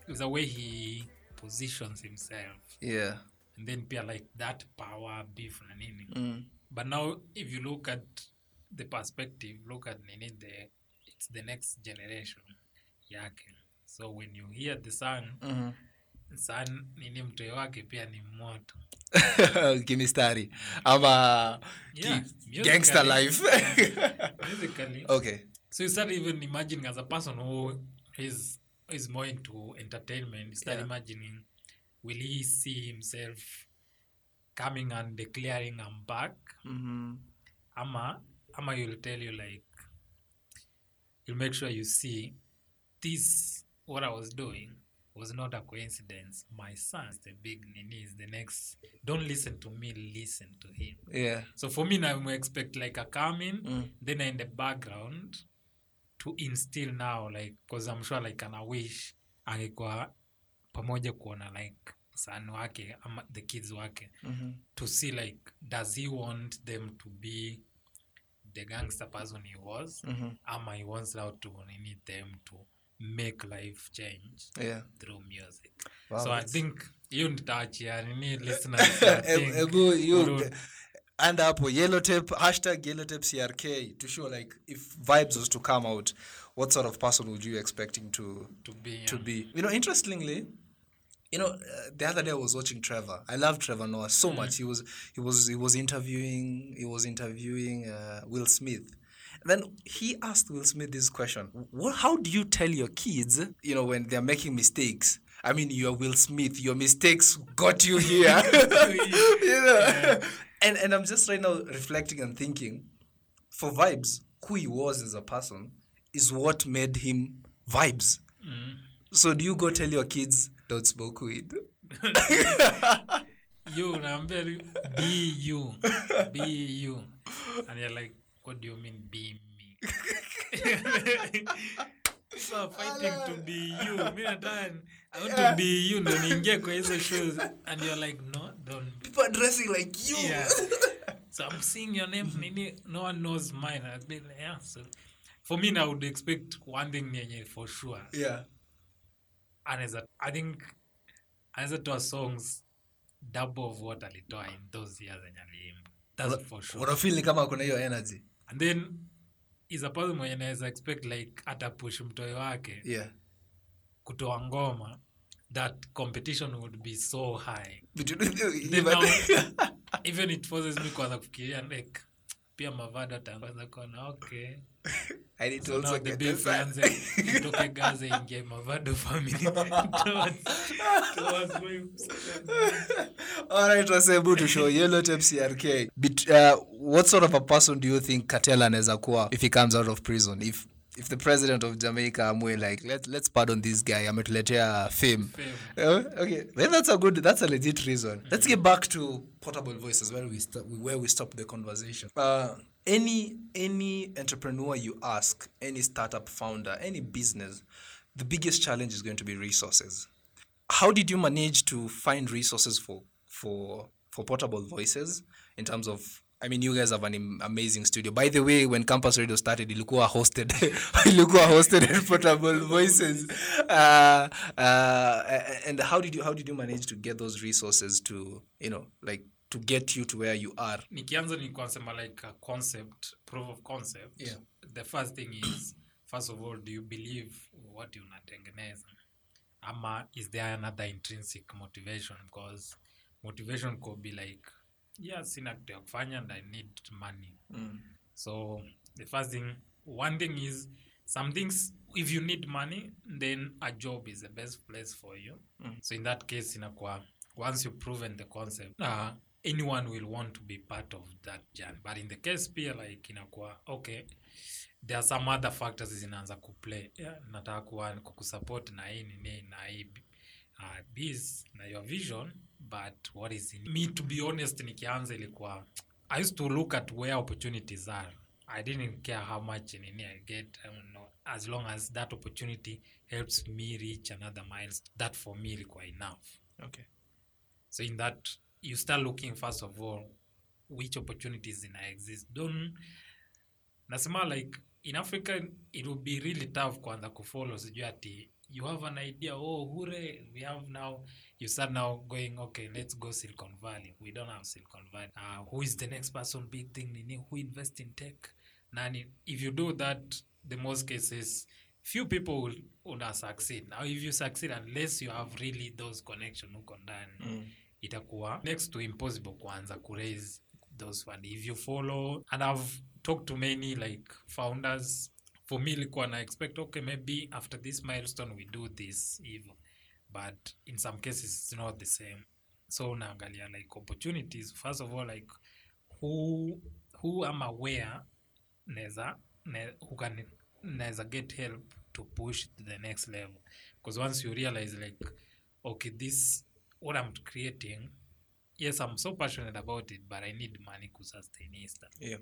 there's a way he positions himself. Yeah. and then pia like that power beef na nini but now if you look at the perspective look at nini the it's the next generation yake so when you hear the son son nini mtoi wake pia ni moto Kimistari. Ama Yeah, ki- gangster life. musically okay. so you start even imagining as a person who is is more into entertainment you start Yeah. imagining will he see himself coming and declaring i'm back ama ama you'll tell you like you'll make sure you see this what i was doing was not a coincidence. My son's the big nini is the next. Don't listen to me listen to him. Yeah. so for me now I expect like a coming then in the background to instill now like because i'm sure like ana wish angekuwa pamoja kuona like son wake ama the kids wake to see like does he want them to be the gangster person he was ama he wants now to need them to make life change Yeah. through music Wow, so i think hiyo nitaachia nini listeners you and hapo yellow tape hashtag yellow tape crk to show like if vibes was to come out what sort of person would you expecting to to be to yeah. be you know interestingly you know uh, the other day i was watching trevor. I love trevor noah so much. He was he was he was interviewing he was interviewing uh, will smith. And then he asked will smith this question. What, how do you tell your kids you know when they're making mistakes? I mean you're will smith. Your mistakes got you here. You. Know? And and i'm just right now reflecting and thinking for vibes who he was as a person is what made him vibes. So do you go tell your kids don't smoke weed? you unaambia be you be you and you're like what do you mean be me so fighting to be you mi nataka i want to be you ndo niingie kwa hizo shows and you're like no don't be People are dressing like you. yeah. so I'm seeing your name, Nini. No one knows mine. I'd be like, yeah. So for me, I would expect one thing yenye for sure. Yeah. Anaweza, I think anaweza toa songs double of what alitoa in those years enye aliimba. That's for sure. unafeel ni kama kuna hiyo energy And then is a person mwenye naweza expect like atapush mtoi wake yeah kutoa ngoma that competition would be so high. Even- even it forces me kuanza kufikiria like pia mavada ataanza kuona okay I need to so also now the get beef ianze kutoka gaza ingie mavado family towards, towards my All right, Wasebu to show Yellow Tape CRK. But, uh, what sort of a person do you think Katela anaweza kuwa if he comes out of prison? If if the president of jamaica amwe like let, let's pardon this guy I'm ametuletea fame, Uh, okay. Then that's a good that's a legit reason. Let's get back to portable voices where we st- where we stop the conversation. Uh, any any entrepreneur you ask any startup founder any business the biggest challenge is going to be resources. How did you manage to find resources for for for portable voices in terms of I mean, you guys have an amazing studio. By the way, when Campus Radio started, ilikuwa hosted, ilikuwa hosted in portable voices. Uh, uh, and how did you how did you manage to get those resources to you know like to get you to where you are? nikianza nikasema like a concept proof of concept Yeah. the first thing is first of all do you believe what unatengeneza ama is there another intrinsic motivation because motivation could be like yeah sina kitu ya kufanya and i need money. So the first thing one thing is some things if you need money then a job is the best place for you. So in that case inakuwa once you've proven the concept uh, anyone will want to be part of that journey. But in the case pia like inakuwa okay there are some other factors zinaanza kuplay yeah, nataka kuwa kukusupport na hii nini na hii uh, biz na your vision but what is in me to be honest nikianza ilikuwa i used to look at where opportunities are. I didn't care how much nini i get I don't know, as long as that opportunity helps me reach another milestone that for me ilikuwa enough. Okay. so in that you start looking first of all which opportunities in exist. Don't nasema like in africa it will be really tough kwanza kufollow sijui ati you have an idea oh hure we have now you start now going okay let's go silicon valley. We don't have silicon valley. Uh, who is the next person big thing nini who invest in tech? Nani if you do that the most cases few people will, will succeed. Now if you succeed unless you have really those connection huko ndani itakuwa next to impossible kuanza kuraise those fund. If you follow and i've talked to many like founders for me ilikuwa na expect okay maybe after this milestone we do this hivo but in some cases it's not the same. So unaangalia like opportunities. First of all like who who am aware neza ne, who can neza get help to push to the next level. Because once you realize like okay this what i'm creating yes i'm so passionate about it but i need money to sustain it Yeah.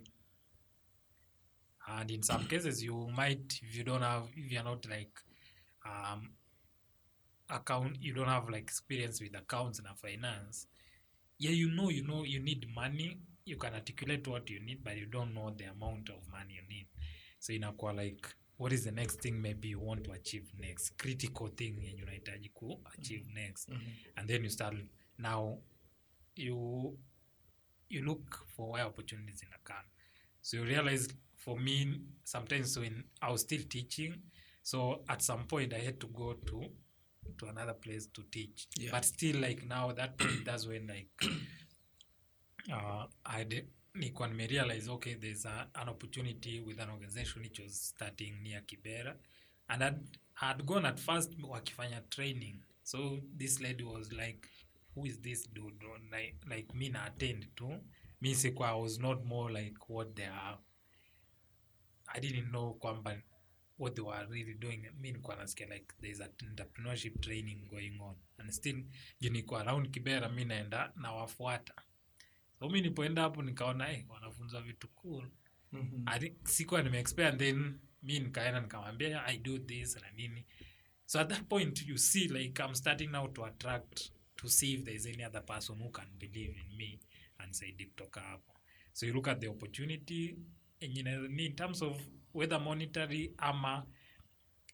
And in some cases you might if you don't have if you're not like um account you don't have like experience with accounts and finance yeah you know you know you need money you can articulate what you need but you don't know the amount of money you need. So inakuwa like what is the next thing maybe you want to achieve next? Critical thing yenye unahitaji ku achieve next. And then you start now you you look for where opportunities in come so you realize for me sometimes when i was still teaching so at some point i had to go to to another place to teach. Yeah. but still like now that point that's when like uh, i did nikuwa nimerealize okay there's a, an opportunity with an organization which was starting near kibera. And I'd, I'd gone at first wakifanya training. So this lady was like who is this dude? Like, like me na attend to. Mi sikuwa i was not more like what they are i didn't know kwamba what they were really doing. Mi nikuwa nasikia like there's a entrepreneurship training going on. And still juu niko around kibera mi naenda nawafuata. So mi nipoenda hapo nikaona eh, wanafunza vitu cool. I think sikuwa nimeexpect then mi nikaenda nikamwambia i do this na nini. So at that point you see like i'm starting now to attract to see if there's any other person who can believe in me and saidi kutoka hapo. So you look at the opportunity ina- ni in terms of whether monetary ama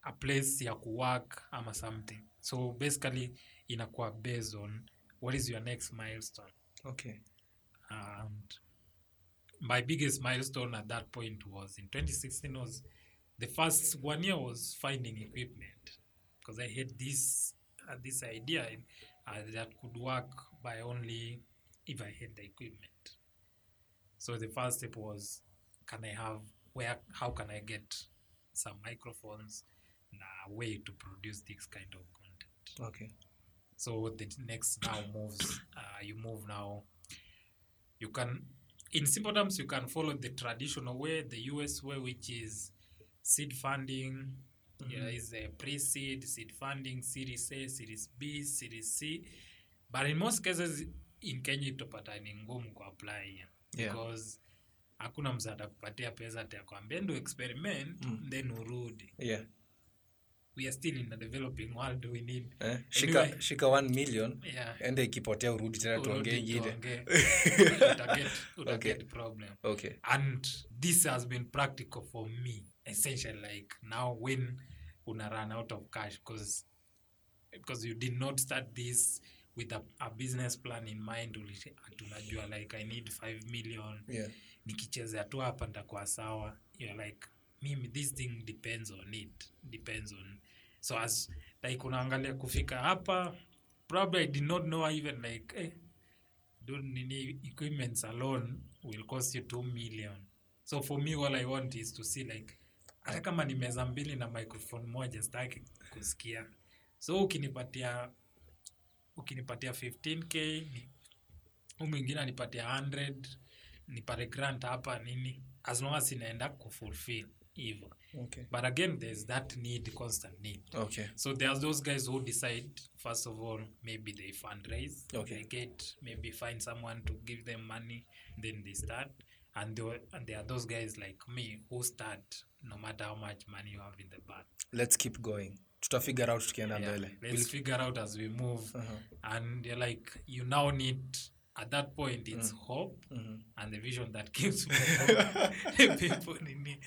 a place ya kuwork ama something. So basically inakuwa based on what is your next milestone. Okay. and my biggest milestone at that point was in 2016 was the first one year was finding equipment. Because i had this uh, this idea uh, that could work by only if i had the equipment. So the first step was can i have where how can i get some microphones na way to produce this kind of content? Okay. so the next now moves uh, you move now you can in simple terms you can follow the traditional way the us way which is seed funding. Yeah, is a pre-seed seed funding series a series b series c. But in most cases in kenya itopata ni ngumu kuapply hiyo Yeah. because hakuna msa atakupatia pesa atakwambia ndo experiment then urudi. Yeah. We are still in a developing world we need eh? shika, Anyway. shika 1 million yeah. ende ikipotea urudi tena tuongee ingine. Okay. problem. Okay. And this has been practical for me essentially like now when una run out of cash because because you did not start this with a, a business plan in mind tunajua like i need 5 million. Yeah nikichezea tu hapa nitakuwa sawa. You're like mimi this thing depends on it. Depends on so as like unaangalia kufika hapa probably i did not know even like eh, do nini equipments alone will cost you 2 million. So for me all i want is to see like hata kama ni meza mbili na microphone moja sitaki kusikia. So ukinipatia ukinipatia 15k huu mwingine anipatia 100 nipate grant hapa nini as long as inaenda kufulfill hivyo. Okay. But again there's that need constant need. Okay. So there's those guys who decide first of all maybe they fundraise Okay. they get maybe find someone to give them money then they start. And there, and there are those guys like me who start no matter how much money you have in the bank. Let's keep going. Tutafigure out tukienda yeah, mbele. Let's figure out as we move. Uh-huh. and you're like you now need at that point it's hope and the vision that gives people nini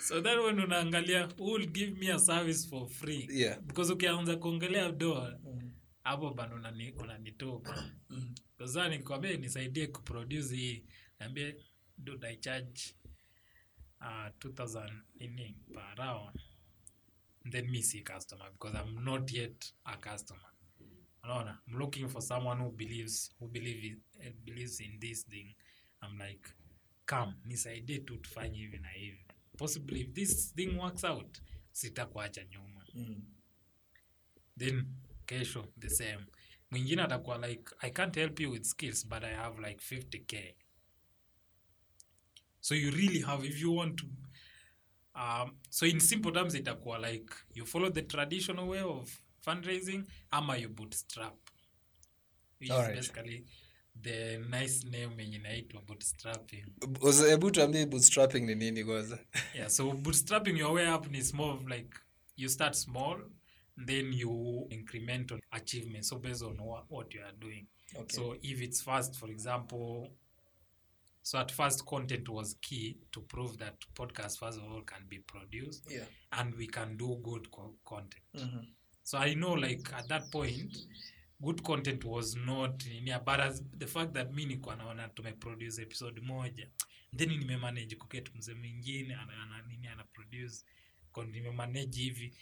so that when unaangalia who will give me a service for free? Yeah. because ukianza kuongelea doa hapo bado unani- unanitoka kasa nikwambia nisaidie kuproduce hii. Naambie dude i charge uh, 2000 nini per hour. Then me see customer because i'm not yet a customer unaona? I'm looking for someone who believes who believe in, eh, believes in this thing. I'm like come nisaidie tu tufanye hivi na hivi. Possibly if this thing works out sitakuacha nyuma. Then kesho the same. Mwingine atakuwa like i can't help you with skills but i have like 50k so you really have if you want to um, so in simple terms itakuwa like you follow the traditional way of fundraising ama you bootstrap. Which is basically the nice name yenye inaitwa bootstrapping. Hebu tuambie bootstrapping ni nini kwanza? Yeah so bootstrapping your way up is more of like you start small then you incremental achievement so based on what, what you are doing. Okay. so if it's fast for example so at first content was key to prove that podcast first of all can be produced yeah. and we can do good co- content so i know like at that point good content was not nini but as the fact that mi nikuwa naona tumeproduce episode moja then nimemanage kuket mzee mwingine ana, ana, nini anaproduce nimemanage hivi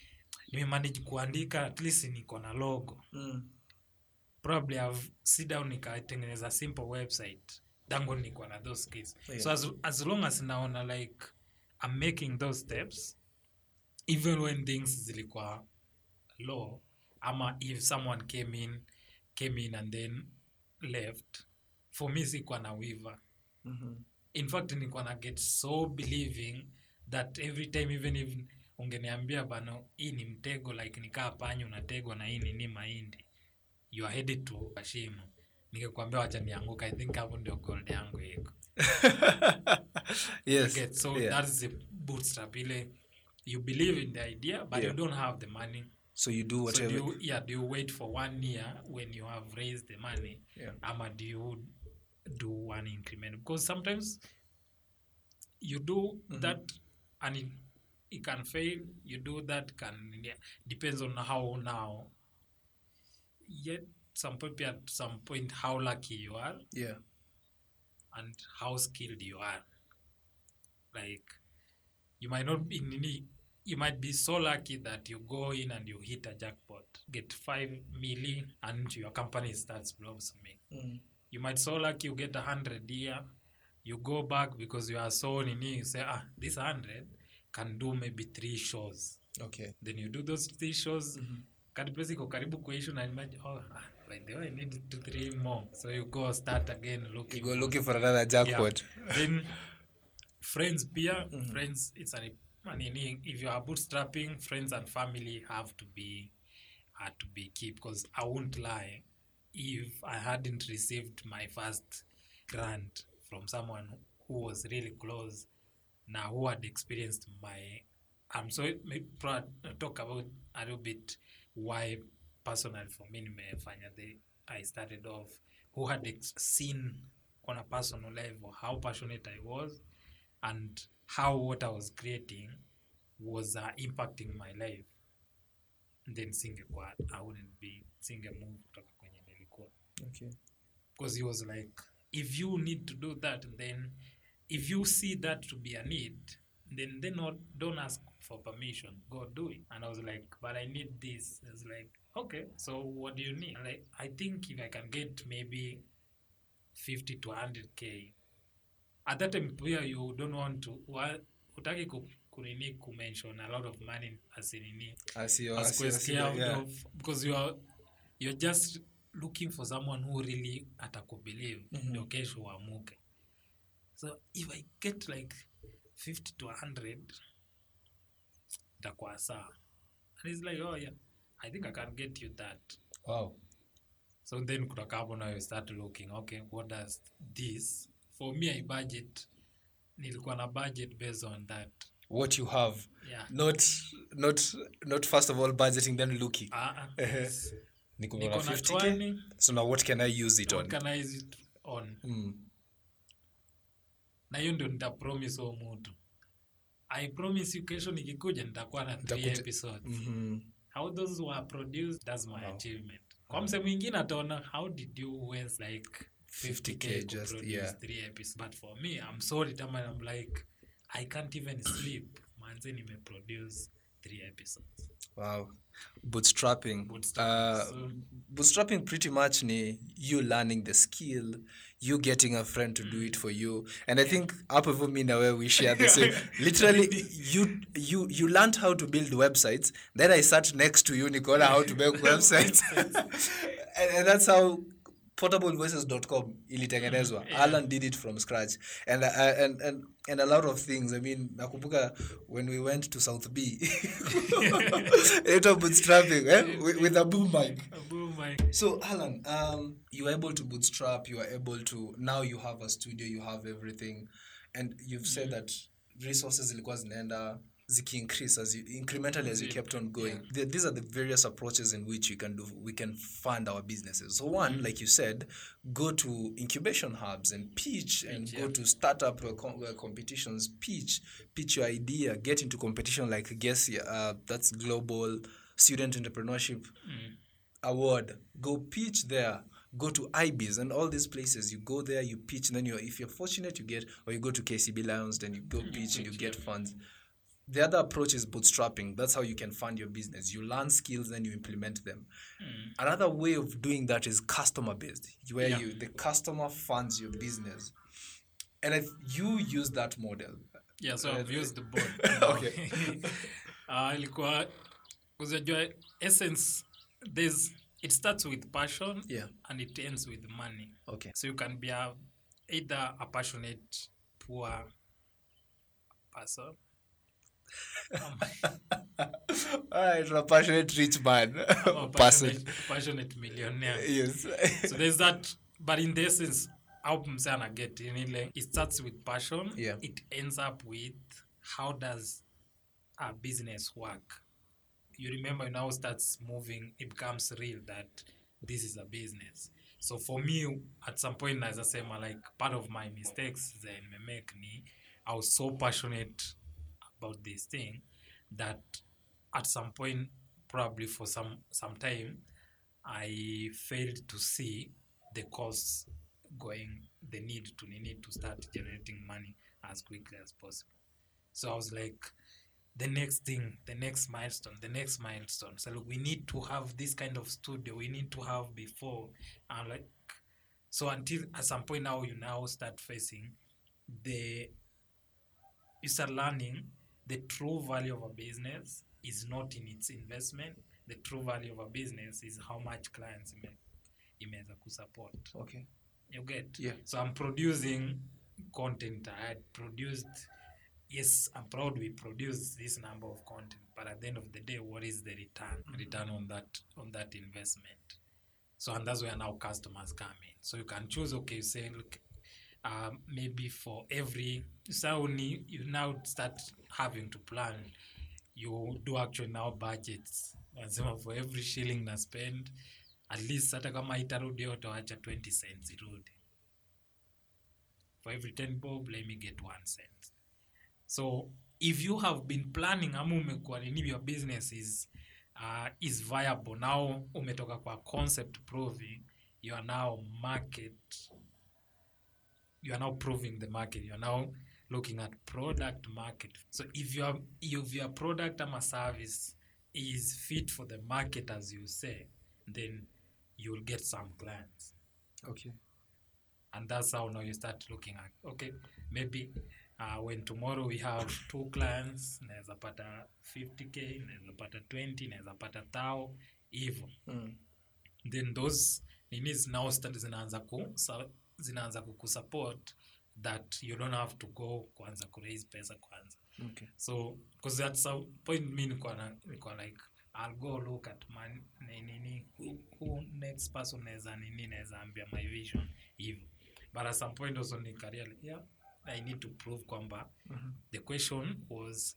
nimemanage kuandika at least niko na logo. Probably have sit down nikatengeneza simple website tangu niko na those skills. Yeah. so as, as long as naona like i'm making those steps even when things zilikuwa low ama if someone came in came in and then left for me sikuwa na wiva in fact nilikuwa na get so believing that every time even if ungeniambia bano hii ni mtego like nikaa panya unategwa na hii nini mahindi you are headed to shimo nikikwambia wacha nianguka i think hapo ndio gold yangu iko. Yes get so yeah. that's the bootstrap ile. You believe in the idea but Yeah. you don't have the money so you do so do you, yeah do. you wait for one year when you have raised the money? Yeah. ama do you do one increment? Because sometimes you do that and it, it can fail. You do that can yeah, depends on how now. Yet some people at some point how lucky you are yeah. and how skilled you are. Like you might not be nini, you might be so lucky that you go in and you hit a jackpot, get five milli, and your company starts blossoming. You might so lucky you get a hundred here, you go back because you are so nini, you say ah this hundred can do maybe three shows. okay Then you do those three shows. Kadi pesa iko karibu kuishu na imagine oh by the way I need two three more. So you go start again looking you go looking for another jackpot yeah. then friends pia friends it's an nini if you are bootstrapping friends and family have to be had to be key because i won't lie if i hadn't received my first grant from someone who was really close now who had experienced my i'm maybe talk about a little bit why personal for me nimefanya the i started off who had ex- seen on a personal level how passionate i was and how what I was creating was uh, impacting my life. Then singekuwa I wouldn't be singe move kutoka kwenye nilikuwa. Okay. because he was like if you need to do that then if you see that to be a need then then not, don't ask for permission. Go do it. And i was like but i need this. It's like okay so what do you need? Like i think if i can get maybe 50 to 100k at that time pia you don't want to utaki ku- kunini kumention a lot of money asinini Asio- as asio- asio- scared yeah. of because you are you're just looking for someone who really atakubelieve ndio kesho uamuke. So if i get like 50 to 100 itakuwa sawa. And he's like oh yeah i think i can get you that. Wow. so then kutoka hapo now you start looking okay what does this for me i budget nilikuwa na budget based on that What you have. yeah Not not not first of all budgeting then looking. Ah, Niko na 50k. So now what can I use it on? organize it on Mm. na hiyo ndio nitapromise huo mtu i promise you kesho nikikuja nitakuwa na three Nitakuja- episodes Mhm. how those were produced that's my achievement kwa mse mwingine ataona how did you waste like 50k 50K just, produce yeah. three episodes but for me i'm sorry tama i'm like i can't even sleep manze nimeproduce three episodes Wow. Bootstrapping. Bootstrapping, Uh, so- bootstrapping pretty much ni you learning the skill, you getting a friend to do it for you. And I think up of me now where we share the same. Literally, you you you learned how to build websites. Then I sat next to you, Nicola, how to make websites. and, and that's how portablevoices.com ilitengenezwa. Alan did it from scratch. And, uh, and, and, and a lot of things. I mean nakumbuka when we went to south b. Bootstrapping eh? with, with a boom mic. Boom, mic. So alan um, you are able to bootstrap you are able to now you have a studio you have everything. And you've said that resources ilikuwa zinaenda ziki increase as you incrementally as you kept on going. The- these are the various approaches in which we can do we can fund our businesses. So one like you said go to incubation hubs and pitch and go to startup uh, uh, competitions pitch pitch your idea get into competition like guess uh, that's global student entrepreneurship award. Go pitch there. Go to ibis and all these places. You go there you pitch and then you're, if you're fortunate you get or you go to kcb lions then you go pitch and you get funds the other approach is bootstrapping. That's how you can fund your business. You learn skills and you implement them. Another way of doing that is customer based where Yeah. you the customer funds your business. And if you use that model. Yeah so i've used the board. Okay. uh, ilikuwa essence there's it starts with passion Yeah. and it ends with money. Okay. So you can be a, either a passionate poor person all a passionate rich man. A passionate, passionate millionaire. Yes. So there's that but in the essence au mse anaget inile it starts with passion. Yeah. it ends up with how does a business work? You remember now starts moving it becomes real that this is a business. So for me at some point naweza sema like part of my mistakes then make me i was so passionate about this thing that at some point probably for some some time i failed to see the costs going the need to need to start generating money as quickly as possible. So i was like the next thing the next milestone the next milestone. So look, we need to have this kind of studio we need to have before and like so until at some point now you now start facing the you start learning the true value of a business is not in its investment. The true value of a business is how much clients ime- imeweza kusupport. Okay. You get? Yeah. so i'm producing content. I had produced yes i'm proud we produce this number of content but at the end of the day what is the return? Mm-hmm. Return on that on that investment. So and that's where now customers come in. So you can choose okay you say look um, maybe for every so only you now start having to plan. You do actually now budgets. Nasema for every shilling na spend at least hata kama itarudi utawacha 20 cents irudi. For every 10 bob let me get 1 cent. So if you have been planning ama umekuwa nini your business is uh, is viable. Now umetoka kwa concept proving you are now market you are now proving the market. You are now looking at product market. So if your if your product ama service is fit for the market as you say then you will get some clients. Okay. And that's how now you start looking at okay maybe uh, when tomorrow we have two clients naweza pata 50k naweza pata 20 naweza pata tao hivo mm. then those ninis now start zinaanza ku zinaanza kukusupport that you don't have to go kwanza kuraise pesa kwanza. Okay. So because at some point mi nikuwa like i'll go look at man ni- nini who, who next person naweza nini naweza ambia my vision hivo. But at some point also nikareal yeah i need to prove kwamba the question was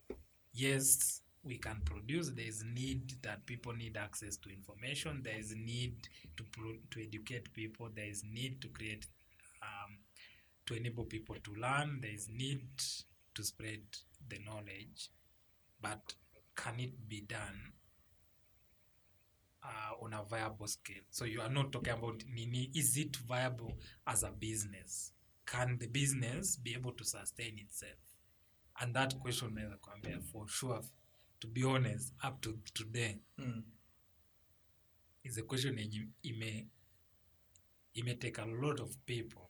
yes we can produce there is need that people need access to information there is need to pro- to educate people there is need to create to enable people to learn there is need to spread the knowledge but can it be done uh, on a viable scale? So you are not talking about nini is it viable as a business? Can the business be able to sustain itself? And that question naweza kuambia for sure to be honest up to today. Mm. is a question yenye ime ime take a lot of people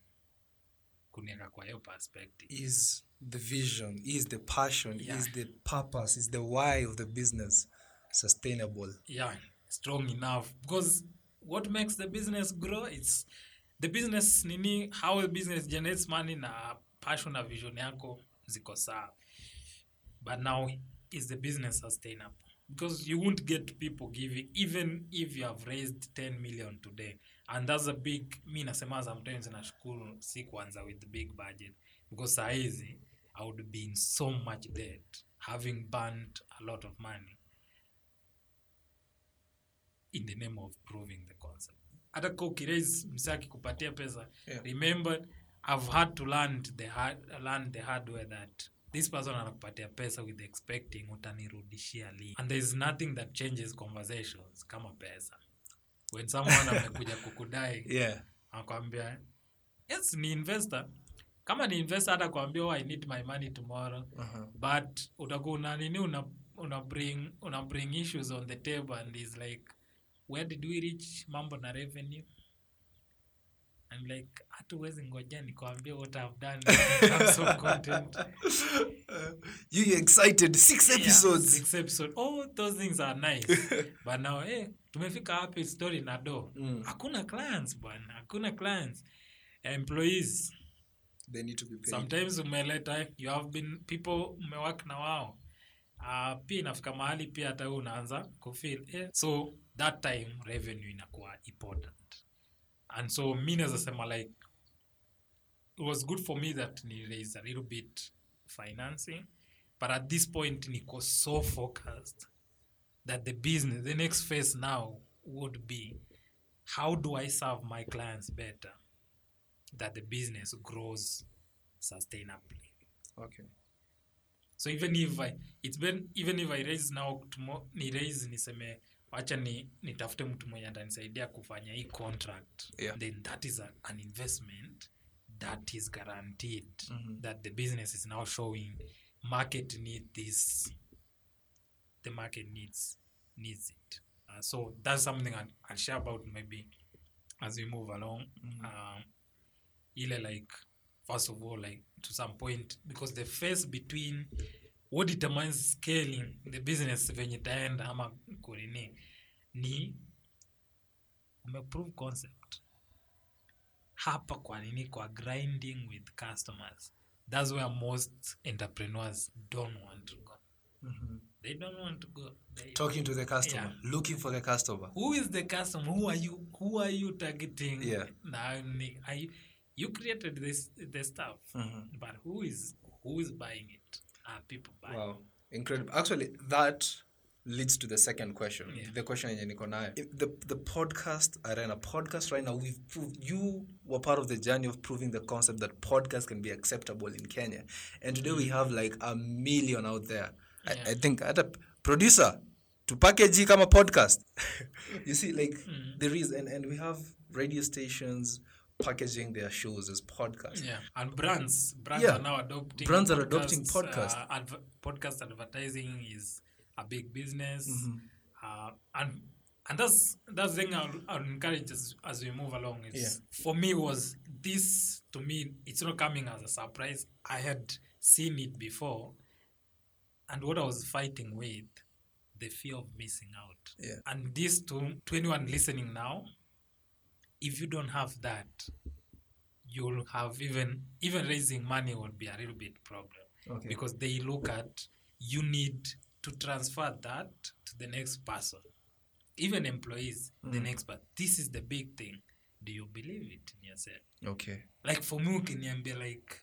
kunieka kwa hiyo perspective. Is the vision is the passion Yeah. is the purpose is the why of the business sustainable? Yeah strong enough. Because what makes the business grow it's the business nini how the business generates money na passion na vision yako ziko sawa. But now is the business sustainable? Because you won't get people giving even if you have raised 10 million today and that's a big mi nasema sometimes nashukuru si kuanza with big budget. Because sahizi i would be in so much debt having burnt a lot of money in the name of proving the concept. Hata ka ukiraise msee akikupatia pesa Yeah. remember i've had to learn the hard, learn the hard way that this person anakupatia pesa with expecting utanirudishia li and there is nothing that changes conversations kama pesa when someone amekuja kukudai yeah. akwambia yes ni investor. Kama ni investor hata kuambia oh, i need my money tomorrow. Uh-huh. but utakuwa una nini una, una bring una bring issues on the table and is like where did we reach mambo na revenue I'm like hata uwezi ngojea nikwambia what I've done. In terms of content. You excited. Six episodes. yeah, six episode oh those things are nice. But now eh tumefika happy story na do Mm. hakuna clients bwana. Hakuna clients employees. They need to be paid. Sometimes umeleta you have been people umework na wao. Uh, pia inafika mahali pia hata wewe unaanza kufeel eh. so that time revenue inakuwa important and so mi naweza sema like it was good for me that ni raise a little bit financing but at this point niko so focused that the business the next phase now would be how do i serve my clients better that the business grows sustainably. okay So even if I it's been even if I raise now tomorrow, ni raise niseme wacha ni nitafute mtu mwenye atanisaidia kufanya hii contract. Yeah. then that is a, an investment that is guaranteed that the business is now showing market need this. The market needs needs it. Uh, so that's something I'll, I'll share about maybe as we move along. Um, ile like first of all like to some point because the face between what determines scaling the business venye itaenda ama kunini ni umeprove concept. Hapa kwa nini? Kwa grinding with customers. That's where most entrepreneurs don't want to go. They don't want to go. They, Talking to the customer, looking for the customer. who is the customer? Who are you? Who are you targeting? Yeah. now are you, you created this the stuff. Mm-hmm. but who is who is buying it are people buying Wow, incredible. Actually, that leads to the second question. Yeah. The question yenye niko nayo. The the podcast arena podcast right now we've proved you were part of the journey of proving the concept that podcast can be acceptable in Kenya, and today we have like a million out there. I, I think at a producer to package kama podcast. you see, like there is, and and we have radio stations packaging their shows as podcasts. Yeah, and brands brands Yeah. are now adopting Brands are adopting podcasts, podcast. Uh, podcast advertising is a big business, Mm-hmm. uh, and and that's that's the thing I'll, I'll encourage as, as we move along. It's, Yeah. For me, was this to me? It's not coming as a surprise. I had seen it before, and what I was fighting with, the fear of missing out. Yeah. And this to to anyone listening now, if you don't have that, you'll have even even raising money will be a little bit problem. Okay. because they look at you need to transfer that to the next person. Even employees the next but this is the big thing. Do you believe it in yourself? Okay. like for me ukiniambia like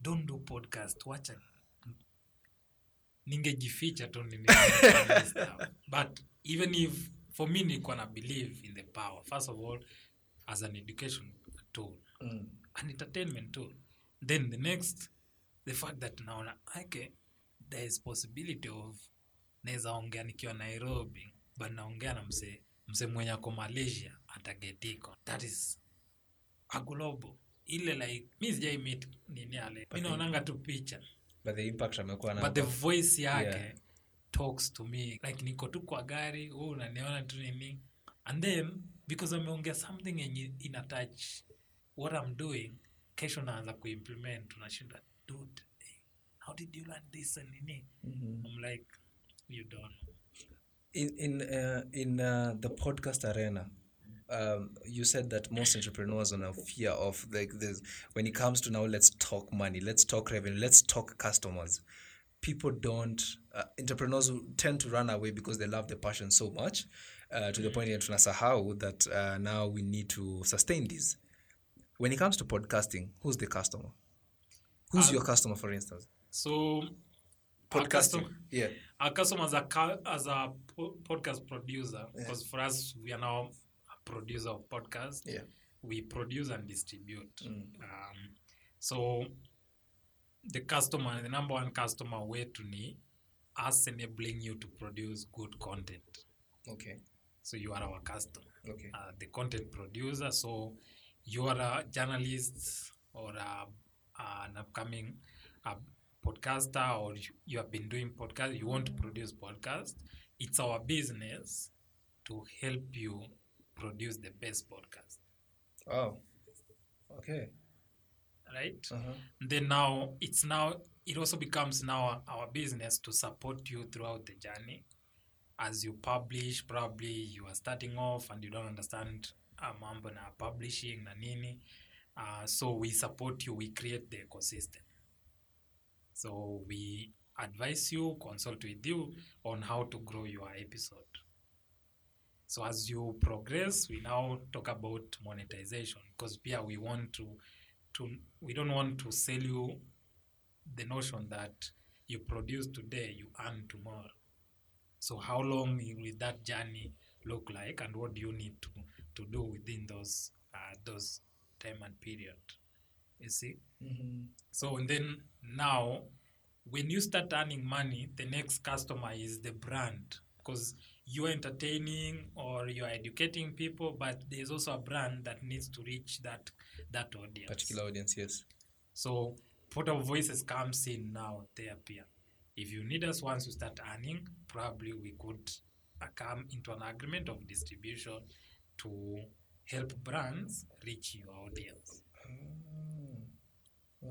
don't do podcast wacha ningejificha tu but even if for me nilikuwa na believe in the power. First of all as an education tool. An entertainment tool. Then the next the fact that naona okay there is possibility of naweza ongea nikiwa nairobi but naongea na mse mse mwenye ako malaysia atagetiko. That is a global. Ile like mi sijai meet nini ale. Mi naonanga tu picha But the impact amekuwa but the voice yake Yeah. Talks to me. Like niko tu kwa gari huu unaniona tu nini? And then because ameongea something yenye ina touch what i'm doing kesho naanza kuimplement unashinda dude hey, how did you learn this and nini? I'm like you don't in in uh, in uh, the podcast arena um, you said that most entrepreneurs are now fear of like this when it comes to now let's talk money let's talk revenue let's talk customers people don't uh, entrepreneurs tend to run away because they love the passion so much uh, to the point that tunasahau that uh, now we need to sustain this. When it comes to podcasting who's the customer? Who's your customer for instance? so podcasting custom- yeah. our customer as a, as a po- podcast producer because for us we are now a producer of podcast yeah. We produce and distribute. Um, so the customer the number one customer wetu ni us enabling you to produce good content. Okay. So you are our customer. Okay. Uh, the content producer so you are a journalist or a, an upcoming uh, podcaster or you, you have been doing podcast you want to produce podcast it's our business to help you produce the best podcast. Oh okay right? Uh-huh. then now it's now it also becomes now our business to support you throughout the journey. As you publish probably you are starting off and you don't understand uh, mambo na publishing na nini. Uh, so we support you we create the ecosystem. So we advise you consult with you on how to grow your episode. So as you progress we now talk about monetization because pia we want to to we don't want to sell you the notion that you produce today you earn tomorrow. So how long will that journey look like and what do you need to to do within those uh, those time and period? You see? So and then now when you start earning money the next customer is the brand. Because you're entertaining or you're educating people but there's also a brand that needs to reach that that audience. Particular audience yes. So portal voices comes in now they appear. if you need us once you start earning probably we could uh, come into an agreement of distribution to help brands reach your audience.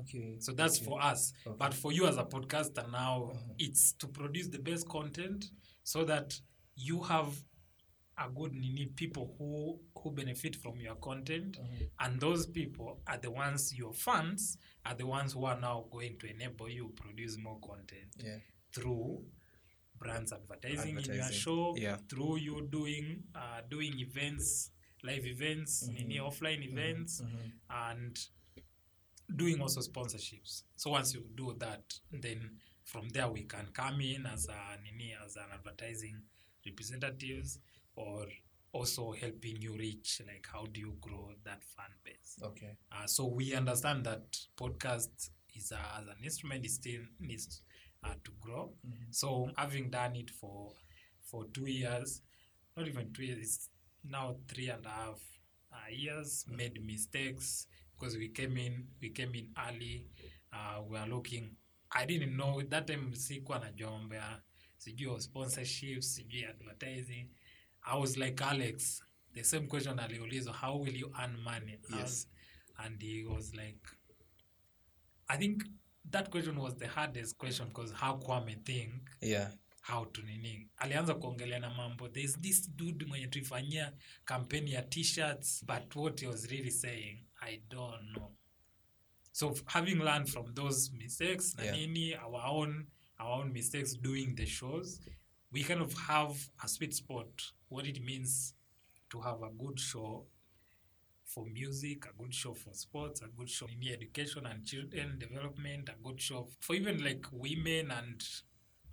Okay. So that's for us. Okay. but for you as a podcaster now it's to produce the best content so that you have a good nini people who who benefit from your content. Mm-hmm. And those people are the ones your fans are the ones who are now going to enable you produce more content Yeah. through brands advertising, in your show yeah. through you doing uh, doing events live events mm-hmm. nini offline mm-hmm. events and doing also sponsorships. So once you do that then from there we can come in as a nini as an advertising representatives or also helping you reach like how do you grow that fan base Okay. uh, so we understand that podcast is a, as an instrument it still needs uh, to grow. So having done it for for two years, not even two years, it's now three and a half uh, years. Made mistakes because we came in we came in early. Uh, we are looking. I didn't know that time sikuwa ya sijui wa sponsorships sijui advertising. I was like Alex, the same question aliulizwa, how will you earn money? Yes. and he was like i think that question was the hardest question because how kwame think Yeah. how to nini alianza kuongelea na mambo thereis this dude mwenye tuifanyia kampeni ya t-shirts but what he was really saying i don't know so having learned from those mistakes na Yeah. nini our own our own mistakes doing the shows we kind of have a sweet spot what it means to have a good show for music, a good show for sports, a good show in education and children development, a good show for even like women and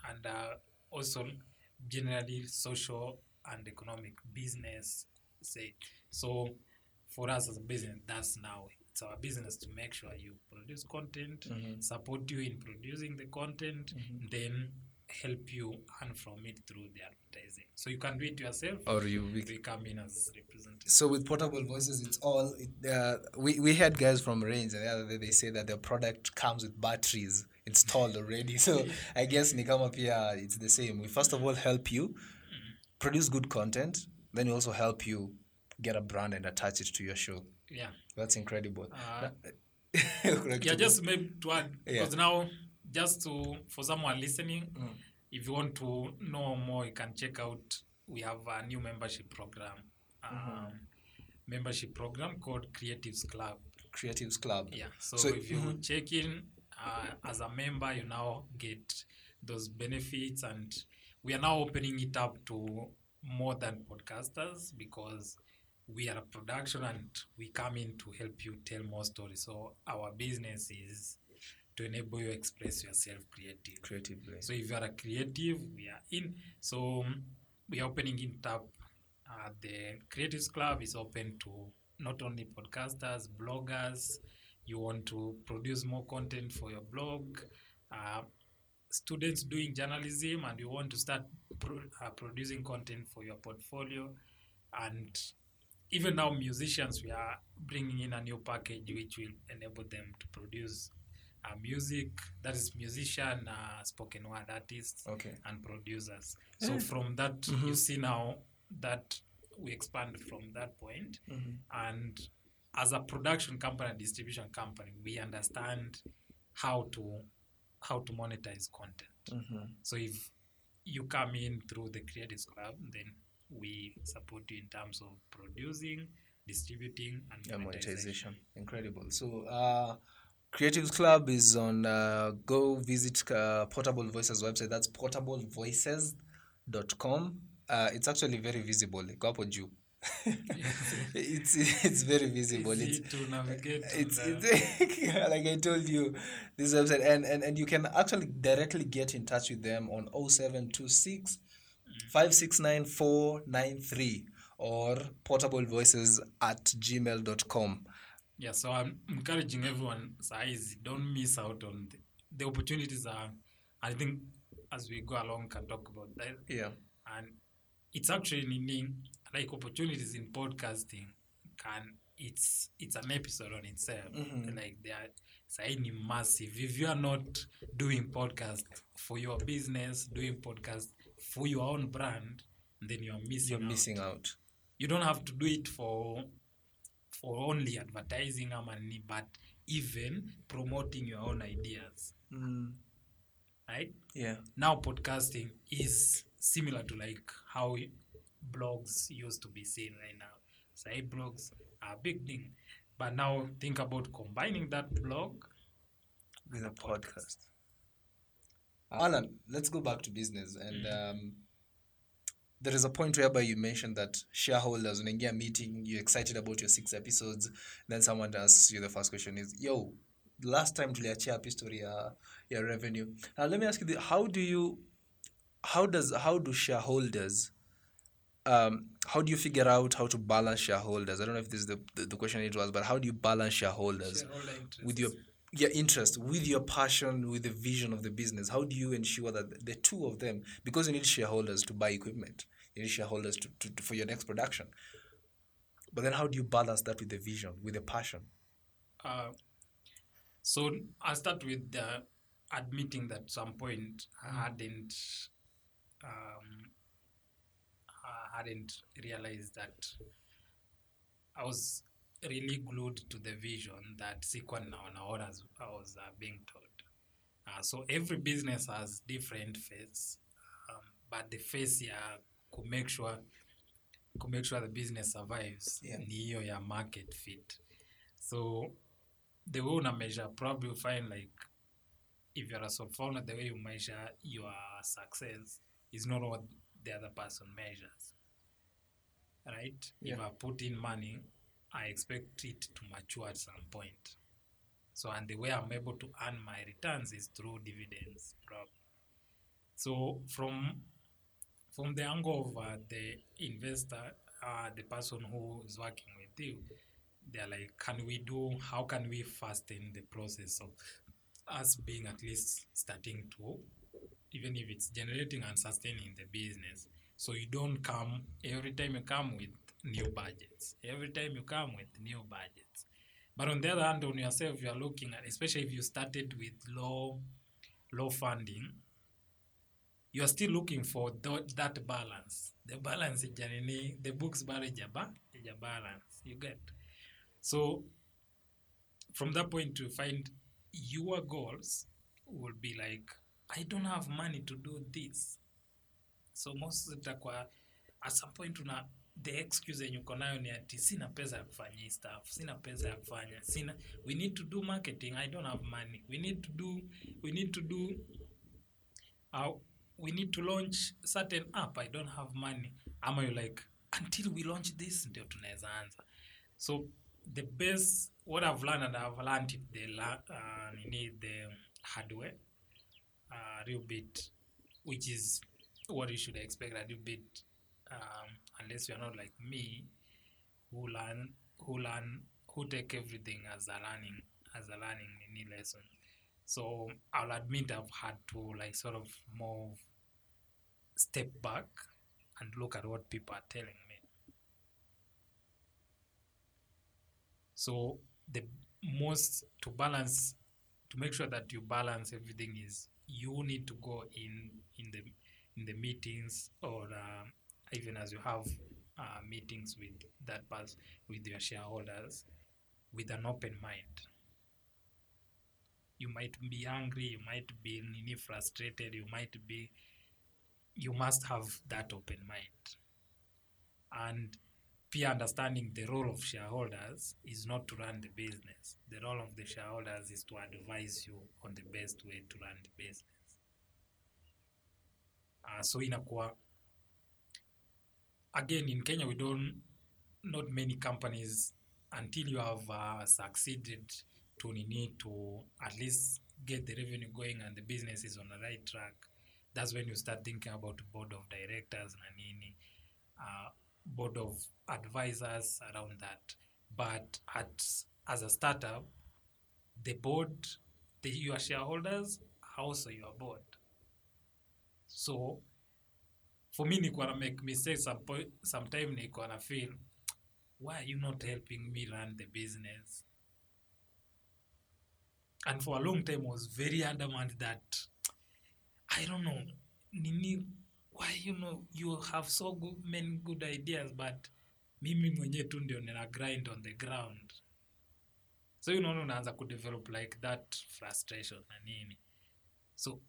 and uh, also generally social and economic business. Say so for us as a business, that's now it's our business to make sure you produce content, mm-hmm. support you in producing the content, mm-hmm. then help you earn from it through the advertising. So you can do it yourself, Or you we we come in as representatives. so with portable voices it's all it, uh, we, we had guys from range and the other day they say that their product comes with batteries installed already. So i guess nikama pia it's the same. We first of all help you mm-hmm. produce good content then we also help you get a brand and attach it to your show Yeah. that's incredible Uh, Kuna yeah, just maybe to add Yeah. because now just to for someone listening, if you want to know more, you can check out. We have a new membership program, um, membership program called Creatives Club. creatives club Yeah. So, So- if you check in uh, as a member, you now get those benefits, and we are now opening it up to more than podcasters because we are a production and we come in to help you tell more stories. So our business is to enable you express yourself creative. creatively So if you are a creative, we are in. So um, we are opening it up. Uh, the Creatives Club is open to not only podcasters, bloggers. You want to produce more content for your blog. Uh, students doing journalism and you want to start pro- uh, producing content for your portfolio and even now musicians we are bringing in a new package which will enable them to produce uh, music that is musician uh, spoken word artists Okay. and producers. So from that you see now that we expand from that point. And as a production company and distribution company we understand how to how to monetize content. So if you come in through the creatives club then we support you in terms of producing distributing and yeah, monetization. monetization. Incredible. So uh creatives club is on uh, go visit uh, portable voices website. That's portablevoices.com uh, it's actually very visible. Iko hapo juu it's it's very visible. Easy it's to navigate to it's, the- it's like I told you, this website, and, and and you can actually directly get in touch with them on 0726 569 493 or portablevoices at gmail.com. Yeah, so I'm encouraging everyone, size, don't miss out on the, the opportunities are. I think as we go along, can talk about that. Yeah. And it's actually meaning like opportunities in podcasting can it's it's an episode on itself. Like they are saini massive. If you are not doing podcast for your business, doing podcast for your own brand, then you're missing. You're out missing out. you don't have to do it for for only advertising ama nini, but even promoting your own ideas right Yeah. now podcasting is similar to like how blogs used to be seen right now. Say blogs are a big thing. But now think about combining that blog with a podcast. Alan, let's go back to business. And um, there is a point whereby you mentioned that shareholders, when you a meeting, you're excited about your six episodes. Then someone asks you the first question is, yo, last time tuliachia happy story ya, ya revenue. Now let me ask you, the, how do you, how does, how do shareholders, um, how do you figure out how to balance shareholders? I don't know if this is the, the, the question it was, but how do you balance shareholders? shareholder with your your interest with your passion with the vision of the business how do you ensure that the two of them because you need shareholders to buy equipment you need shareholders to, to, to- for your next production but then how do you balance that with the vision with the passion? Uh, so I'll start with uh, admitting that at some point I hadn't um, I hadn't realized that I was really glued to the vision that sikuwa what as I was uh, being told. Uh, so every business has different face, um, but the face ya to make sure to make sure the business survives Yeah. ni hiyo ya market fit. So the way una measure probably you find like if you're a sole founder the way you measure your success is not what the other person measures right if Yeah. i put in money i expect it to mature at some point. So and the way i'm able to earn my returns is through dividends probably. So from from the angle of uh, the investor uh, the person who is working with you they're like can we do how can we fasten the process of us being at least starting to even if it's generating and sustaining the business? So you don't come every time you come with new budgets. Every time you come with new budgets. But on the other hand on yourself you are looking at especially if you started with low low funding you are still looking for th- that balance. The balance ijanini the books ijaba ija balance. You get? So from that point to find your goals will be like i don't have money to do this. So most zitakuwa at some point una the excuse yenye uko nayo ni ati sina pesa ya kufanya hii stuff sina pesa ya kufanya sina we need to do marketing i don't have money we need to do we need to do uh, we need to launch certain app i don't have money. Ama you like until we launch this ndio tunaweza anza. So the best what i've learned and i've learned it the uh, nini the hardware uh, real bit which is what you should expect a little bit um, unless you're not like me who learn who learn who take everything as a learning as a learning nini lesson. So i'll admit i've had to like sort of move step back and look at what people are telling me. So the most to balance to make sure that you balance everything is you need to go in in the in the meetings or um, even as you have uh, meetings with that pers- with your shareholders with an open mind. You might be angry you might be nini frustrated you might be you must have that open mind. And peer understanding the role of shareholders is not to run the business. The role of the shareholders is to advise you on the best way to run the business. Uh, so inakuwa again in kenya we don't not many companies until you have uh, succeeded to need to at least get the revenue going and the business is on the right track. That's when you start thinking about board of directors na nini uh, board of advisors around that. But at as a startup the board the, your shareholders are also your board. So for me nikuwa na make mistakes sometime nikuwa na feel why are you not helping me run the business? And for a long time was very adamant that i don't know nini why you know you have so good, many good ideas but mimi mwenyewe tu ndio nina grind on the ground. So you know unaanza kudevelop like that frustration na nini. So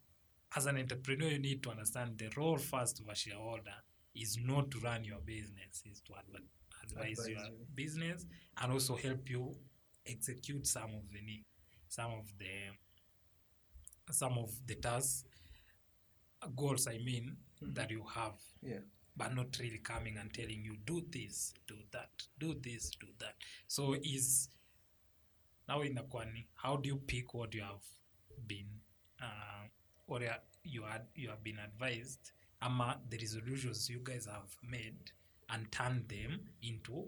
as an entrepreneur you need to understand the role first of a shareholder is not to run your business is to advise, Advise your you. business and also help you execute some of the some of the some of the tasks goals i mean that you have Yeah. but not really coming and telling you do this do that do this do that so is now inakuwa ni how do you pick what you have been uh, or you had you have been advised ama the resolutions you guys have made and turn them into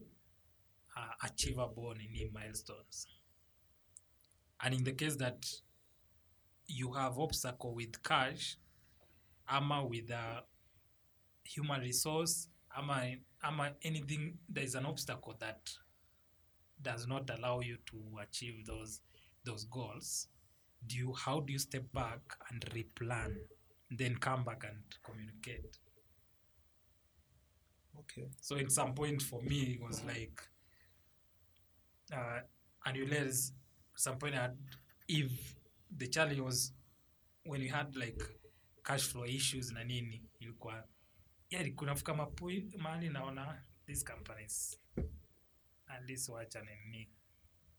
uh, achievable nini milestones. And in the case that you have obstacle with cash ama with uh, human resource ama ama anything there is an obstacle that does not allow you to achieve those those goals do you how do you step back and replan then come back and communicate? Okay. so in some point for me it was like uh, and you realize some point at if the challenge was when you had like cash flow issues na nini ilikuwa yani kunafika mapui mahali naona these companies at least wacha nini.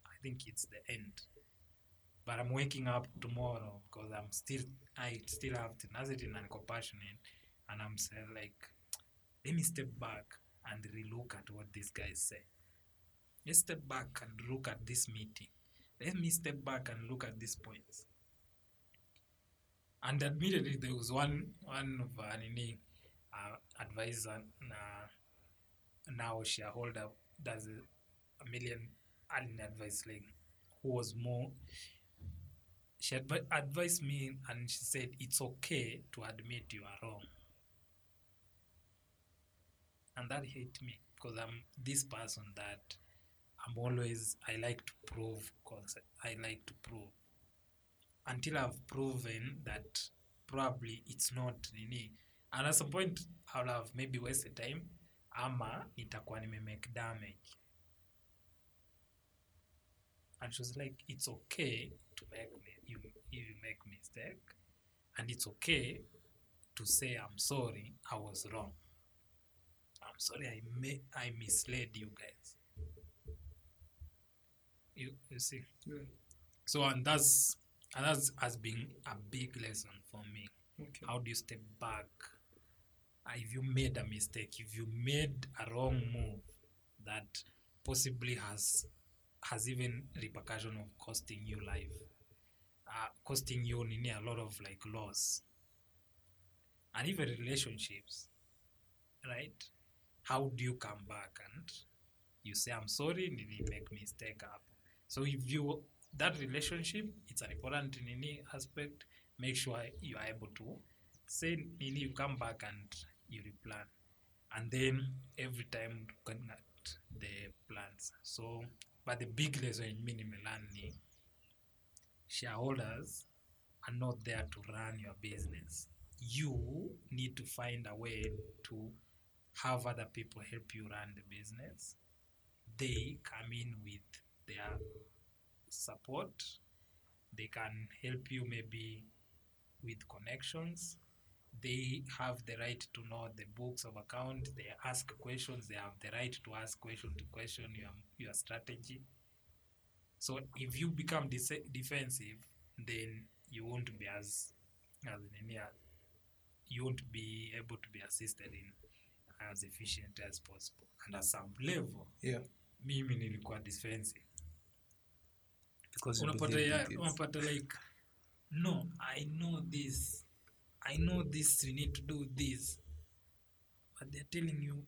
I think it's the end but i'm waking up tomorrow because i'm still i still have tenacity and compassionate and i'm saying like let me step back and relook at what these guys say. Let's step back and look at this meeting. Let me step back and look at these points. And admittedly there was one one of uh, nini uh, advisor na now shareholder does a, million earning advice like who was more she advi- advised me and she said it's okay to admit you are wrong. And that hit me because i'm this person that i'm always i like to prove cause i like to prove. Until I've proven that probably it's not nini and at some point I'll have maybe wasted time ama nitakuwa nimemake damage and she was like it's okay to make you if you make mistake. And it's okay to say i'm sorry i was wrong i'm sorry i ma- i misled you guys. You, you see? So and that's and that's has been a big lesson for me. Okay. how do you step back? Uh, if you made a mistake if you made a wrong move that possibly has has even repercussion of costing you life. Uh, costing you nini a lot of like loss. And even relationships right? How do you come back? And you say i'm sorry nini make mistake up so if you that relationship it's an important nini aspect. Make sure you are able to say nini you come back and you replan. And then every time looking at the plans. So but the big lesson mi nimelearn ni shareholders are not there to run your business. You need to find a way to have other people help you run the business. They come in with their support. They can help you maybe with connections they have the right to know the books of account they ask questions they have the right to ask question to question your, your strategy. So if you become de- defensive then you won't be as as nini, any you won't be able to be assisted in as efficient as possible. And at some level Yeah. mimi nilikuwa defensive. Because unapata unapata like no i know this i know this we need to do this but they're telling you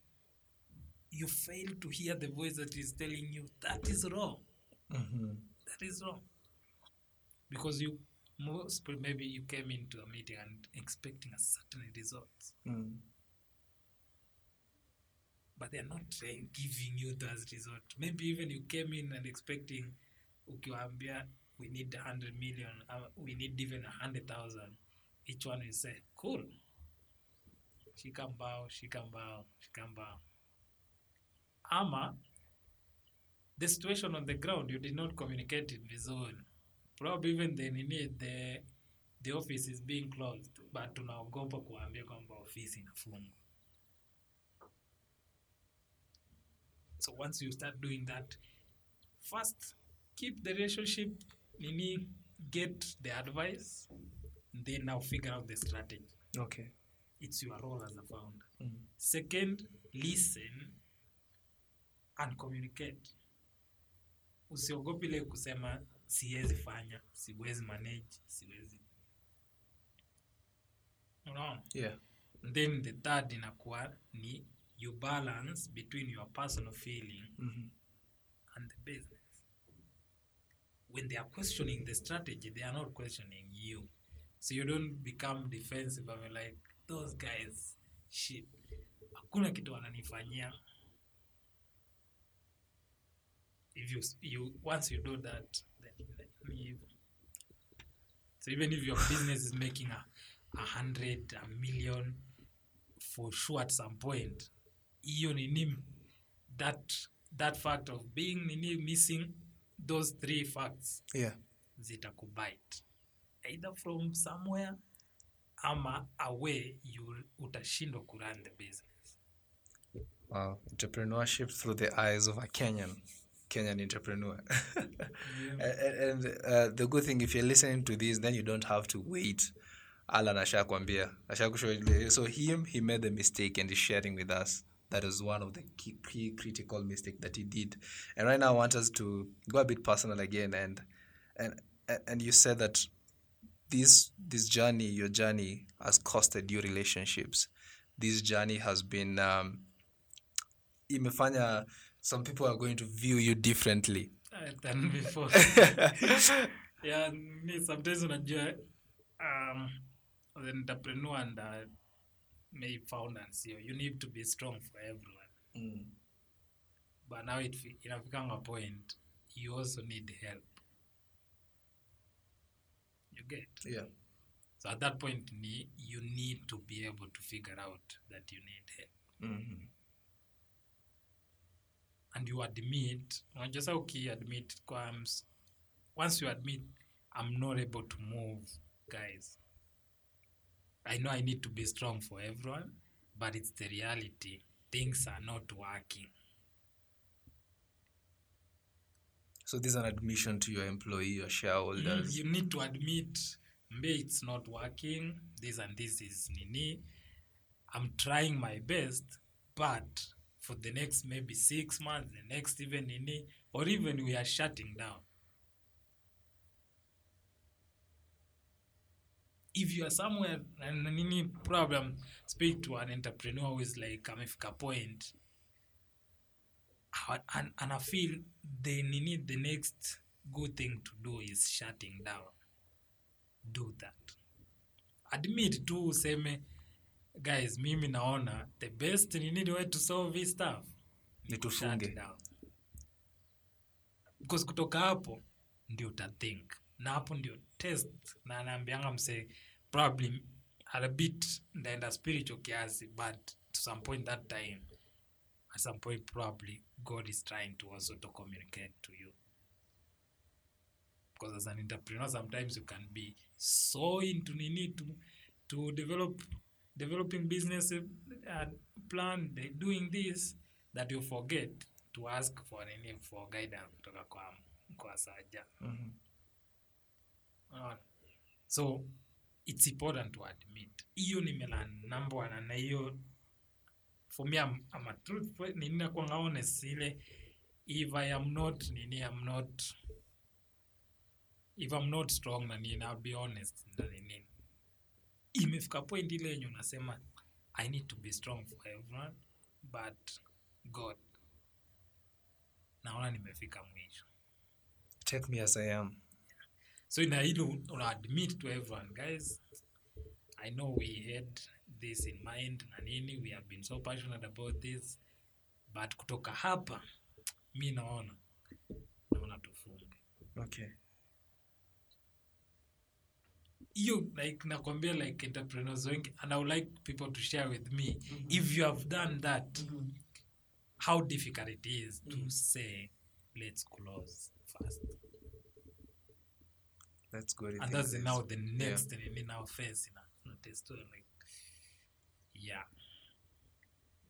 you fail to hear the voice that is telling you that is wrong Mhm. that is wrong because you most maybe you came into a meeting and expecting a certain result Mm. but they're not giving you that result. Maybe even you came in and expecting ukiwaambia we need a hundred million, uh, we need even a hundred thousand. Each one will say, cool. Shika mbao, shika mbao, shika mbao. Ama the situation on the ground, you did not communicate it vizuri. Probably even the nini, the the office is being closed, but tunaogopa kuambia kwamba ofisi inafungwa so once you start doing that first keep the relationship nini get the advice then now figure out the strategy. Okay. it's your role as a founder. Second listen and communicate. Usiogopi ile kusema siwezi fanya siwezi manage siwezi. Unaona? Yeah. And then the third inakuwa ni you balance between your personal feeling and the business. When they are questioning the strategy they are not questioning you so you don't become defensive. I'm like those guys shit. Hakuna kitu wananifanyia. If you, you once you do that then hivyo. so even if your business is making a, a hundred a million for sure at some point hiyo nini? That that fact of being nini missing those three facts Yeah. zitakubite either from somewhere ama away you utashindwa kurun the business Wow. Entrepreneurship through the eyes of a Kenyan. Kenyan entrepreneur. and and uh, the good thing, if you're listening to this, then you don't have to wait. Alan ashakwambia. Ashakushow- So him, he made the mistake and is sharing with us. That is one of the key, key critical mistake that he did. And right now, I want us to go a bit personal again. And and- and you said that this this journey, your journey, has costed you relationships. This journey has been um, imefanya some people are going to view you differently. uh, than before yeah me sometimes unajua um, the entrepreneur and uh, may found and CEO, you need to be strong for everyone but now it fi- inafikanga point you also need help you get. Yeah. so at that point you need to be able to figure out that you need help. Mm-hmm. And you admit unajua sa ukiadmit kwa ms- once you admit i'm not able to move guys. I know i need to be strong for everyone but it's the reality. Things are not working So this is an admission to your employee, your Mm, you need to admit mbe it's not working. This and this is nini. I'm trying my best but for the next maybe six months the next even nini or even we are shutting down. If you are somewhere and nini problem speak to an entrepreneur who is like amefika point and feel the nini the next good thing to do is shutting down. Do that. Admit tu useme guys, mimi naona the best nini way to solve this stuff Ni tufunge. down. Because kutoka hapo ndio utathink na hapo ndio test na anaambianga mse probably a bit ndaenda spiritual kiasi but to some point that time at some point probably god is trying to also to communicate to you. Because as an entrepreneur sometimes you can be so into nini to to develop developing business uh, plan doing this that you forget to ask for nini for guidance kutoka kwa kwa saja. Unaona? so it's important to admit. Hiyo nimelan number one na hiyo for me I'm, I'm a truth nini nakwanga honest ile if i am not nini i'm not. If i'm not strong na nini i'll be honest na nini. Imefika point ile yenye unasema i need to be strong for everyone but god naona nimefika mwisho. Take me as I am. so ina hilo una admit to everyone guys. I know we had this in mind na nini we have been so passionate about this but kutoka hapa mi naona naona tufunge Okay. hiyo like nakwambia like entrepreneurs wengi and i would like people to share with me if you have done that how difficult it is to say let's close first Let's go. and that's now the next yeah. in now face in a, in a test like yeah.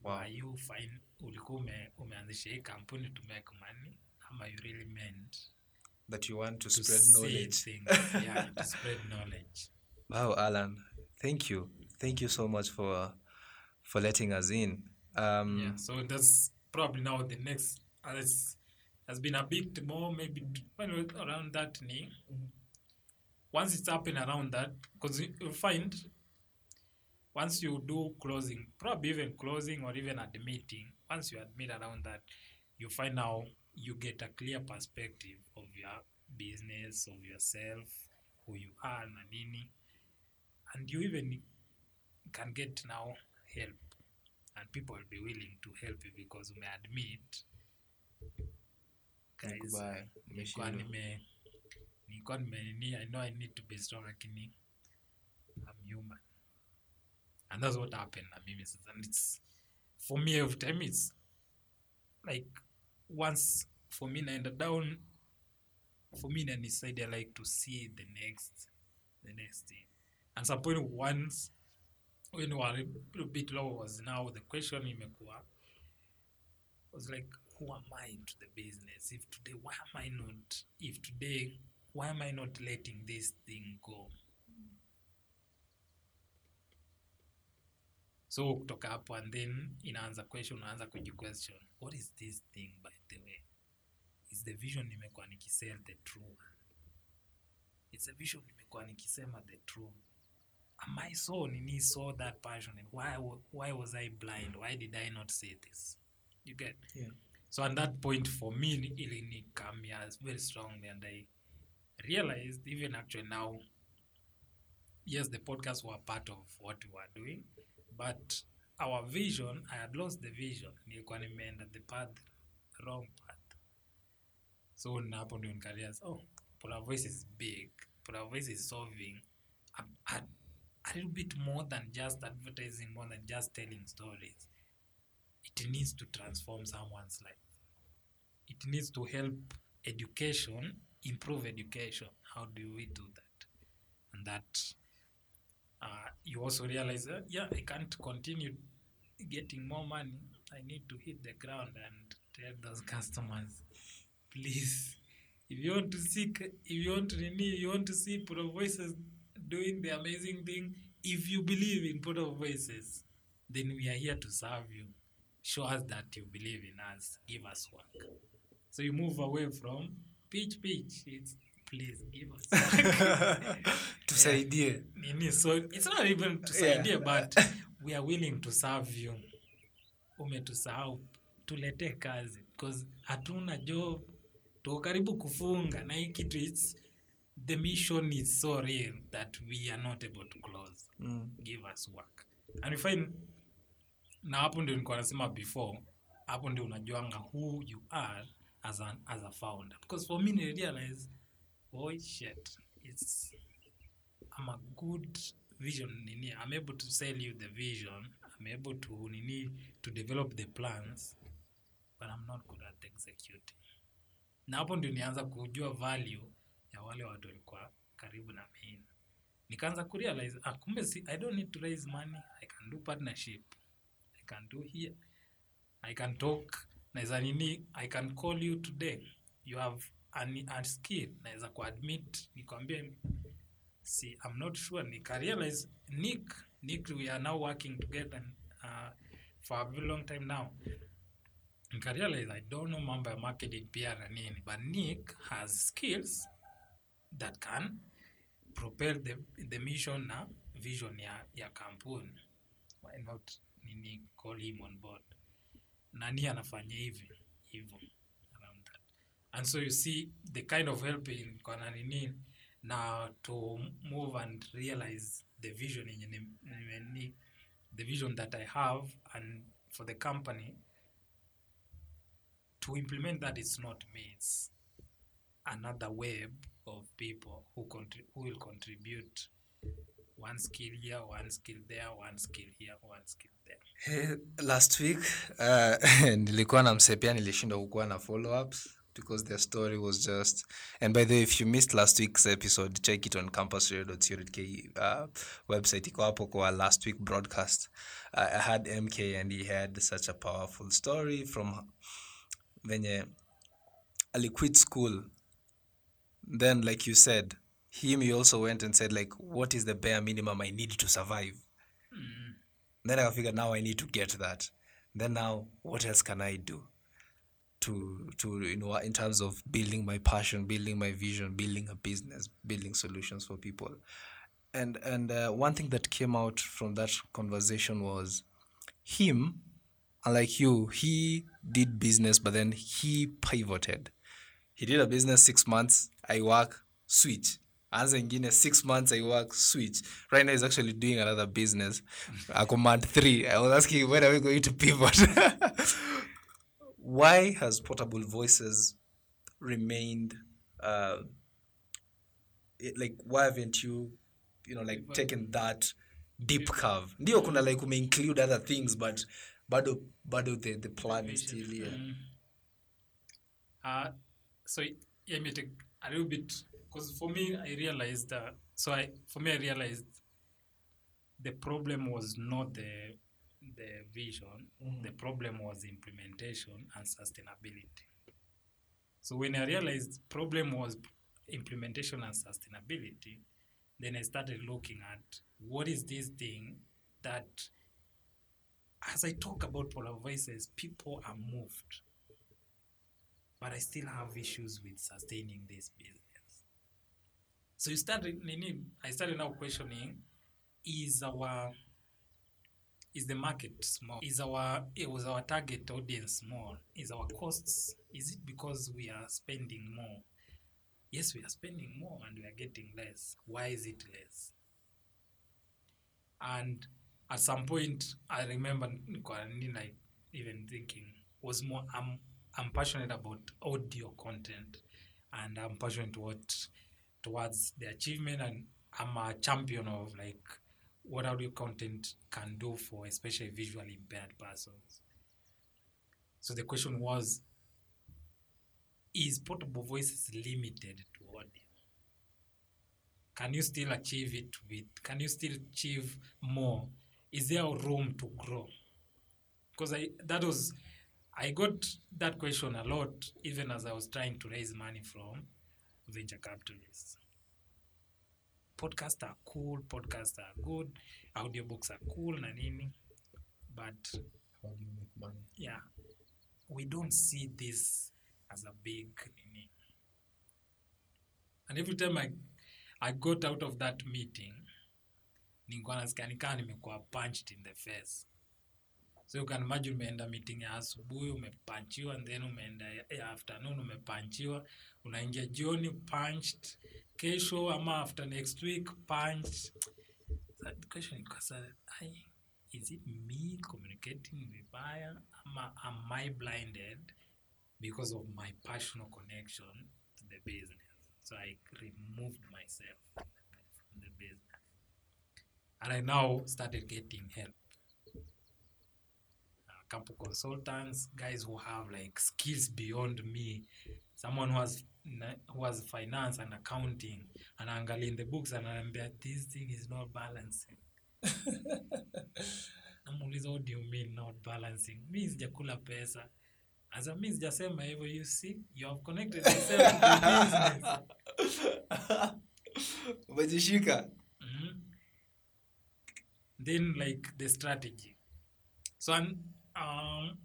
Wow. Are you fine ulikuwa ume, umeanzisha hii kampuni to make money ama you really meant that you want to, to spread knowledge. things. Yeah to spread knowledge. Wow alan. Thank you. Thank you so much for for letting us in. Um yeah so that's probably now the next has, has been a bit more maybe well, around that ni once it's happened around that because you you find once you do closing probably even closing or even admitting once you admit around that you find now you get a clear perspective of your business of yourself who you are na nini. And you even can get now help. And people will be willing to help you because umeadmit. Guys admit nilikuwa nime nilikuwa nime i know i need to be strong lakini i'm human and that's what happened. Na mimi sasa and it's for me every time it's like once for me naenda down for me naniside i like to see the next the next thing. And some point once when we were a bit low was now the question imekuwa was like who am i to the business? If today why am i not if today why am i not letting this thing go so kutoka hapo and then inaanza question unaanza kujiquestion. What is this thing by the way? Is the vision nimekuwa nikisell the true one? It's a vision nimekuwa nikisema the true am i so nini saw that passionate why, why was i blind? Why did i not say this? You get? Yeah. so at that point for me ilinikamia very strongly and i realized even actually now yes the podcasts were part of what we were doing but our vision i had lost the vision. Nilikuwa nimeenda the path wrong path. So na hapo ndio nikarealize oh Polar voice is big. Polar voice is solving a, a, a little bit more than just advertising more than just telling stories. It needs to transform someone's life. It needs to help education improve education. How do we do that? And that uh, you also realize uh, yeah i can't continue getting more money. I need to hit the ground and tell those customers please if you want to seek if you want to nini, you want to see Put voices doing the amazing thing if you believe in Put voices then we are here to serve you. Show us that you believe in us. Give us work. So you move away from pitch pitch. It's please give us tusaidie. nini so it's not even tusaidie but we are willing to serve you. Umetusahau. Tuletee kazi because hatuna job. Tuko karibu kufunga na hii kitu it's the mission is so real that we are not able to close. Mm. give us work. And we find na hapo ndio nilikuwa nasema before hapo ndio unajuanga who you are as an, as a founder. Because for me I realize oh shit. It's I'm a good vision nini? I'm able to sell you the vision. I'm able to nini to develop the plans but I'm not good at executing. Na hapo ndio nianza kujua value ya wale watu walikuwa karibu na mimi nikaanza kurealize ah, kumbe si, i don't need to raise money. I can do partnership. I can do here. I can talk. Naweza nini i can call you today. You have skill naweza kuadmit nikwambie si i'm not sure nikarealize nick nick we are now working together uh, for a very long time now. Nikarealize i don't know mambo ya marketing pia na nini but nick has skills that can propel the, the mission na vision ya, ya kampuni. Why not nini call him on board. Nani anafanya hivi hivyo and so you see the kind of helping kwana nini na to move and realize the vision yenye ni- the vision that i have and for the company to implement that it's not me it's another web of people who contri- who will contribute. One skill here one skill there one skill here one skill there. Hey, last week uh, nilikuwa na msepia nilishindwa kukuwa na follow ups because their story was just. And by the way, if you missed last week's episode, check it on campusradio.co.ke uh, website. Iko hapo kwa last week broadcast. Uh, I had MK and he had such a powerful story from venye ali quit school. Then, like you said, him he also went and said like, what is the bare minimum I need to survive? Then I figured now I need to get that. Then now, what else can I do? To to you know in terms of building my passion building my vision building a business building solutions for people. And and uh, one thing that came out from that conversation was him unlike you he did business but then he pivoted. He did a business six months i work switch. Anza ingine six months i work switch. Right now he's actually doing another business. Ako month three. I was asking when are we going to pivot why has portable voices remained uh it, like why haven't you you know like taken that deep curve? Ndio kuna like ume include other things but bado bado the, the plan is still here. Uh, so yeah, me take a little bit because for me, I realized that. So I, for me, I realized the problem was not the the vision. Mm-hmm. The problem was implementation and sustainability. So when I realized problem was implementation and sustainability, then I started looking at what is this thing that, as I talk about polar voices, people are moved but I still have issues with sustaining this business. So you started, I started now questioning: Is our is the market small? Is our is our target audience small? Is our costs? Is it because we are spending more? Yes, we are spending more and we are getting less. Why is it less? And at some point, I remember like even thinking was more. I'm I'm passionate about audio content, and I'm passionate what towards the achievement, and I'm a champion of like what audio content can do for especially visually impaired persons. So the question was: Is portable voices limited to audio? Can you still achieve it with? Can you still achieve more? Is there room to grow? Because I that was I got that question a lot even as I was trying to raise money from venture capitalists. Podcasts are cool, podcasts are good, audiobooks are cool na nini, but how do you make money yeah, we don't see this as a big nini. And every time I I got out of that meeting, nilikuwa nasikia nikaa nimekuwa punched in the face. So you can imagine umeenda meeting ya asubuhi umepanchiwa and then umeenda ya ya afternoon umepanchiwa, unaingia jioni punched, kesho ama after next week punch the question is, I, is it me communicating vibaya ama am I blinded because of my personal connection to the business? So I removed myself from the business. And I now started getting help. A couple consultants, guys who have like skills beyond me, someone who has who has finance and accounting, and angalia in the books and anambia this thing is not balancing. namuuliza what do you mean not balancing? Mi sijakula pesa. Asa mi sijasema hivyo you see you have connected yourself to business. Umejishika? Mhm. then like the strategy. So and, um,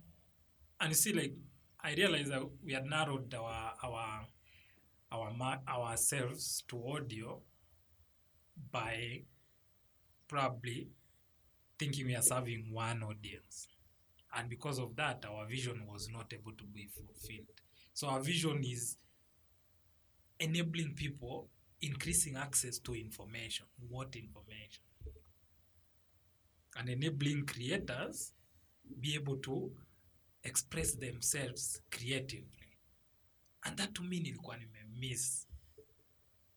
and you see like i realized that we had narrowed our our our ourselves to audio by probably thinking we are serving one audience. And because of that our vision was not able to be fulfilled. So our vision is enabling people increasing access to information what information? And enabling creators be able to express themselves creatively. And that to me nilikuwa nimemiss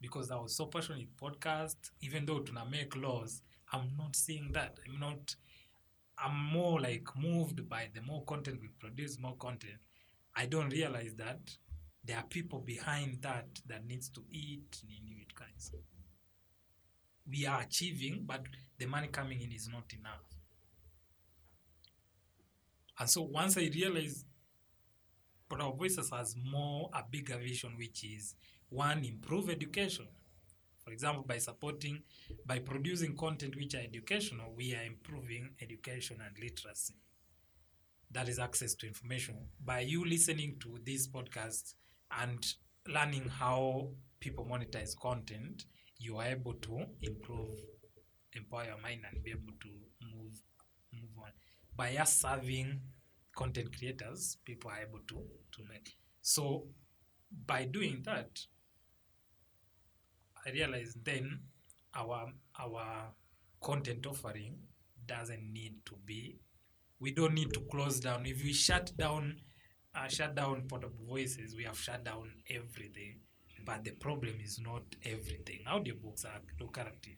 because i was so passionate podcast even though tuna make laws i'm not seeing that. I'm not i'm more like moved by the more content we produce more content. I don't realize that there are people behind that that needs to eat hizo. we are achieving but the money coming in is not enough and so once i realized our voices has more a bigger vision which is one improve education. For example by supporting by producing content which are educational we are improving education and literacy. That is access to information. By you listening to this podcast and learning how people monetize content you are able to improve empower your mind and be able to move move on by us serving content creators people are able to to make. So by doing that i realized then our our content offering doesn't need to be we don't need to close down. If we shut down uh, shut down portable voices we have shut down everything. But the problem is not everything. Audiobooks are lucrative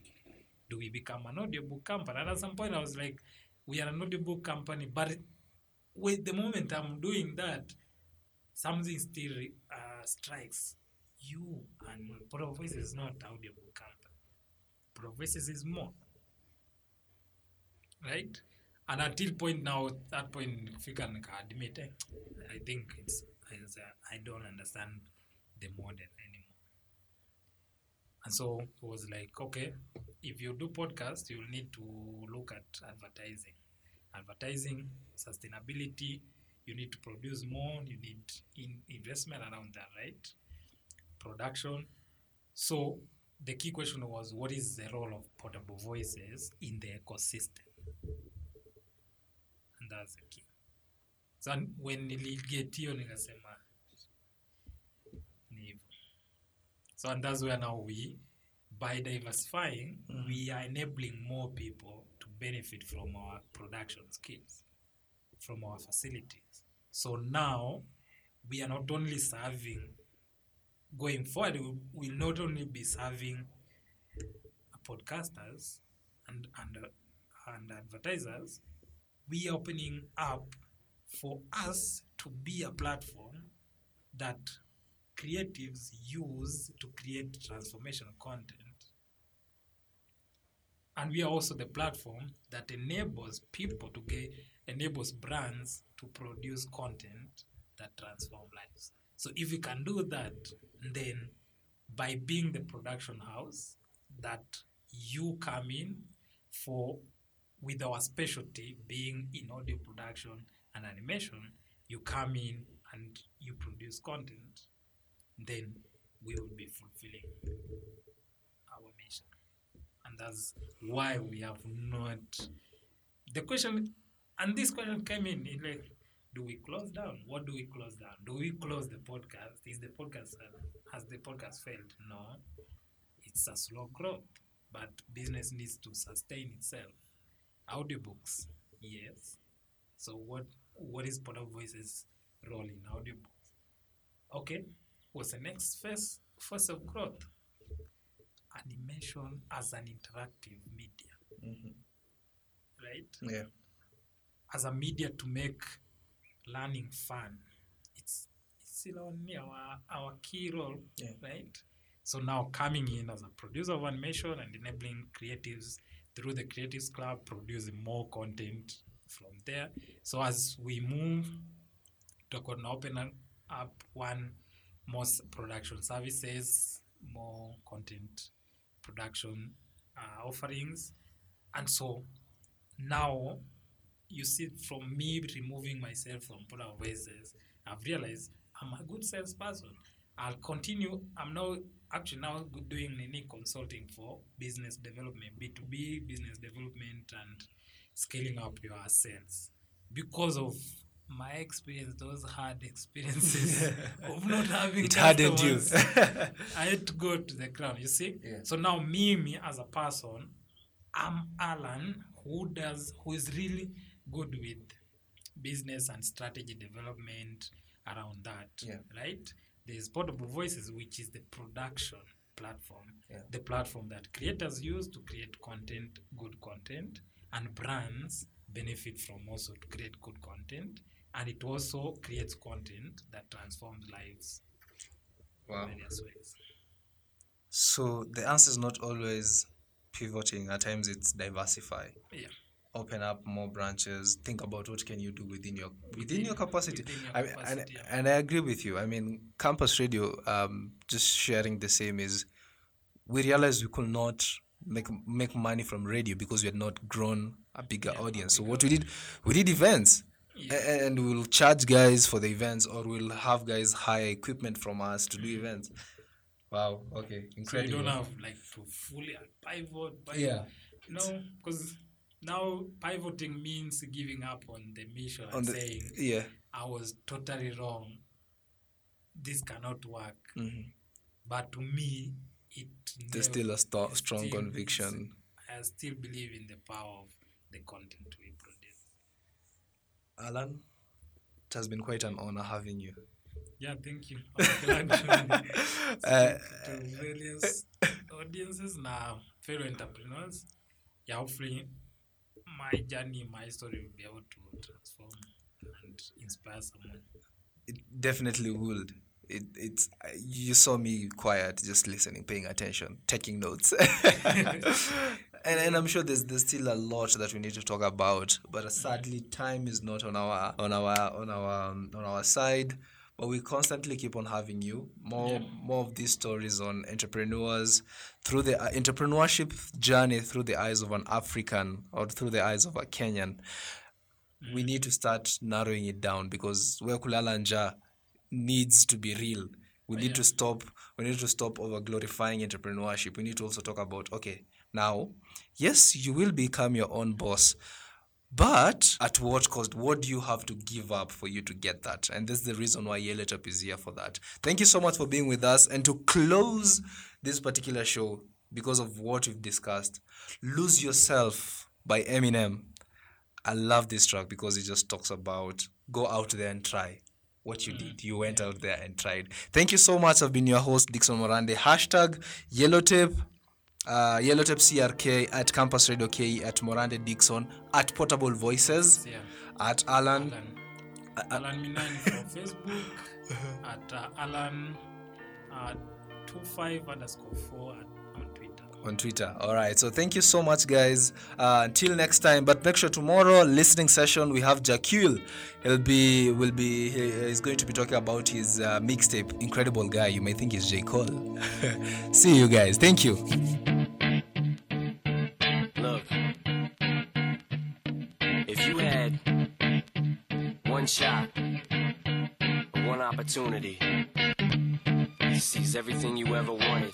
do we become an audiobook company? And at some point i was like we are a notable company but with the moment i'm doing that something still uh, strikes. You and portable voices is not audible company. Portable is more. Right? And until point now that point nikifika nikaadmit eh, i think it's it's, uh, i don't understand the model anymore and so it was like okay if you do podcast you'll need to look at advertising. Advertising sustainability you need to produce more you need in investment around that right? Production. So the key question was what is the role of portable voices in the ecosystem? And that's the key. So when niliget hiyo nikasema ni hivyo so and that's where now we by diversifying mm. we are enabling more people to benefit from our production skills from our facilities. So now we are not only serving going forward we will not only be serving podcasters and and, and advertisers we are opening up for us to be a platform that creatives use to create transformational content. And we are also the platform that enables people to get enables brands to produce content that transform lives. So if we can do that then by being the production house that you come in for with our specialty being in audio production and animation you come in and you produce content then we will be fulfilling our mission. And that's why we have not the question and this question came in it like do we close down? What do we close down? Do we close the podcast? Is the podcast uh, has the podcast failed? No. It's a slow growth but business needs to sustain itself. Audiobooks yes. So what what is portable voices role in audiobooks? Okay what's the next phase phase of growth. Animation as an interactive media. Mm-hmm. Right? Yeah. As a media to make learning fun. It's it's still only our our key role Yeah. right? So now coming in as a producer of animation and enabling creatives through the creatives club producing more content from there. So as we move tutakuwa tuna open up one more production services more content production uh, offerings and so now you see from me removing myself from product voices i've realized i'm a good salesperson. I'll continue i'm now actually now doing any consulting for business development b2b business development and scaling up your sales. Because of my experience those hard experiences of not having It hardened you. I had to go to the ground, you see? Yeah. So now me, me as a person, I'm Alan who does who is really good with business and strategy development around that. Yeah. Right? There's Portable Voices, which is the production platform. Yeah. The platform that creators use to create content, good content, and brands benefit from also to create good content. And it also creates content that transforms lives Wow. various ways. So the answer is not always pivoting. At times it's diversify. Yeah. Open up more branches. Think about what can you do within your within your capacity. within your I mean, and, yeah. and I agree with you. I mean, campus radio. Um, just sharing the same is, we realized we could not make make money from radio because we had not grown a bigger audience. So what we did, we did events. A- And we'll charge guys for the events, or we'll have guys hire equipment from us to do events. Wow. Okay. So you Incredible. don't have like to fully pivot. pivot. Yeah. No, because now pivoting means giving up on the mission On and the saying yeah. I was totally wrong. This cannot work. Mhm. But to me, it There's still a it strong still- conviction. I still believe in the power of the content we produce. Alan, it has been quite an honor having you. Yeah, thank you. I'm glad to, Uh, to various audiences now, fellow entrepreneurs. Yeah, hopefully my journey, my story will be able to transform and inspire someone. it definitely would. It, it's you saw me quiet, just listening, paying attention, taking notes, and and I'm sure there's there's still a lot that we need to talk about. But sadly, time is not on our on our on our um, on our side. But we constantly keep on having you. More more of these stories on entrepreneurs through the uh, entrepreneurship journey through the eyes of an African or through the eyes of a Kenyan. We need to start narrowing it down because where kulala nja needs to be real. We need to stop we need to stop over glorifying entrepreneurship. We need to also talk about okay now yes you will become your own boss but at what cost what do you have to give up for you to get that and this is the reason why yellow Tap is here for that thank you so much for being with us and to close this particular show because of what we've discussed lose yourself by eminem I love this track because it just talks about go out there and try what you did. You went out there and tried. Thank you so much. I've been your host, Dixon Morande. Hashtag Yellow Tape, uh, CRK at Campus Radio K at Morande Dixon at Portable Voices Yeah. at Alan. Alan, Alan Minani from Facebook, at uh, Alan uh, 25 underscore 4 at, on Twitter. All right. So thank you so much, guys. Uh, until next time. But make sure tomorrow listening session we have Jacul. He'll be will be he is going to be talking about his uh, mixtape. Incredible guy. You may think he's J Cole. See you guys. Thank you. Look, if you had one shot, one opportunity seize everything you ever wanted,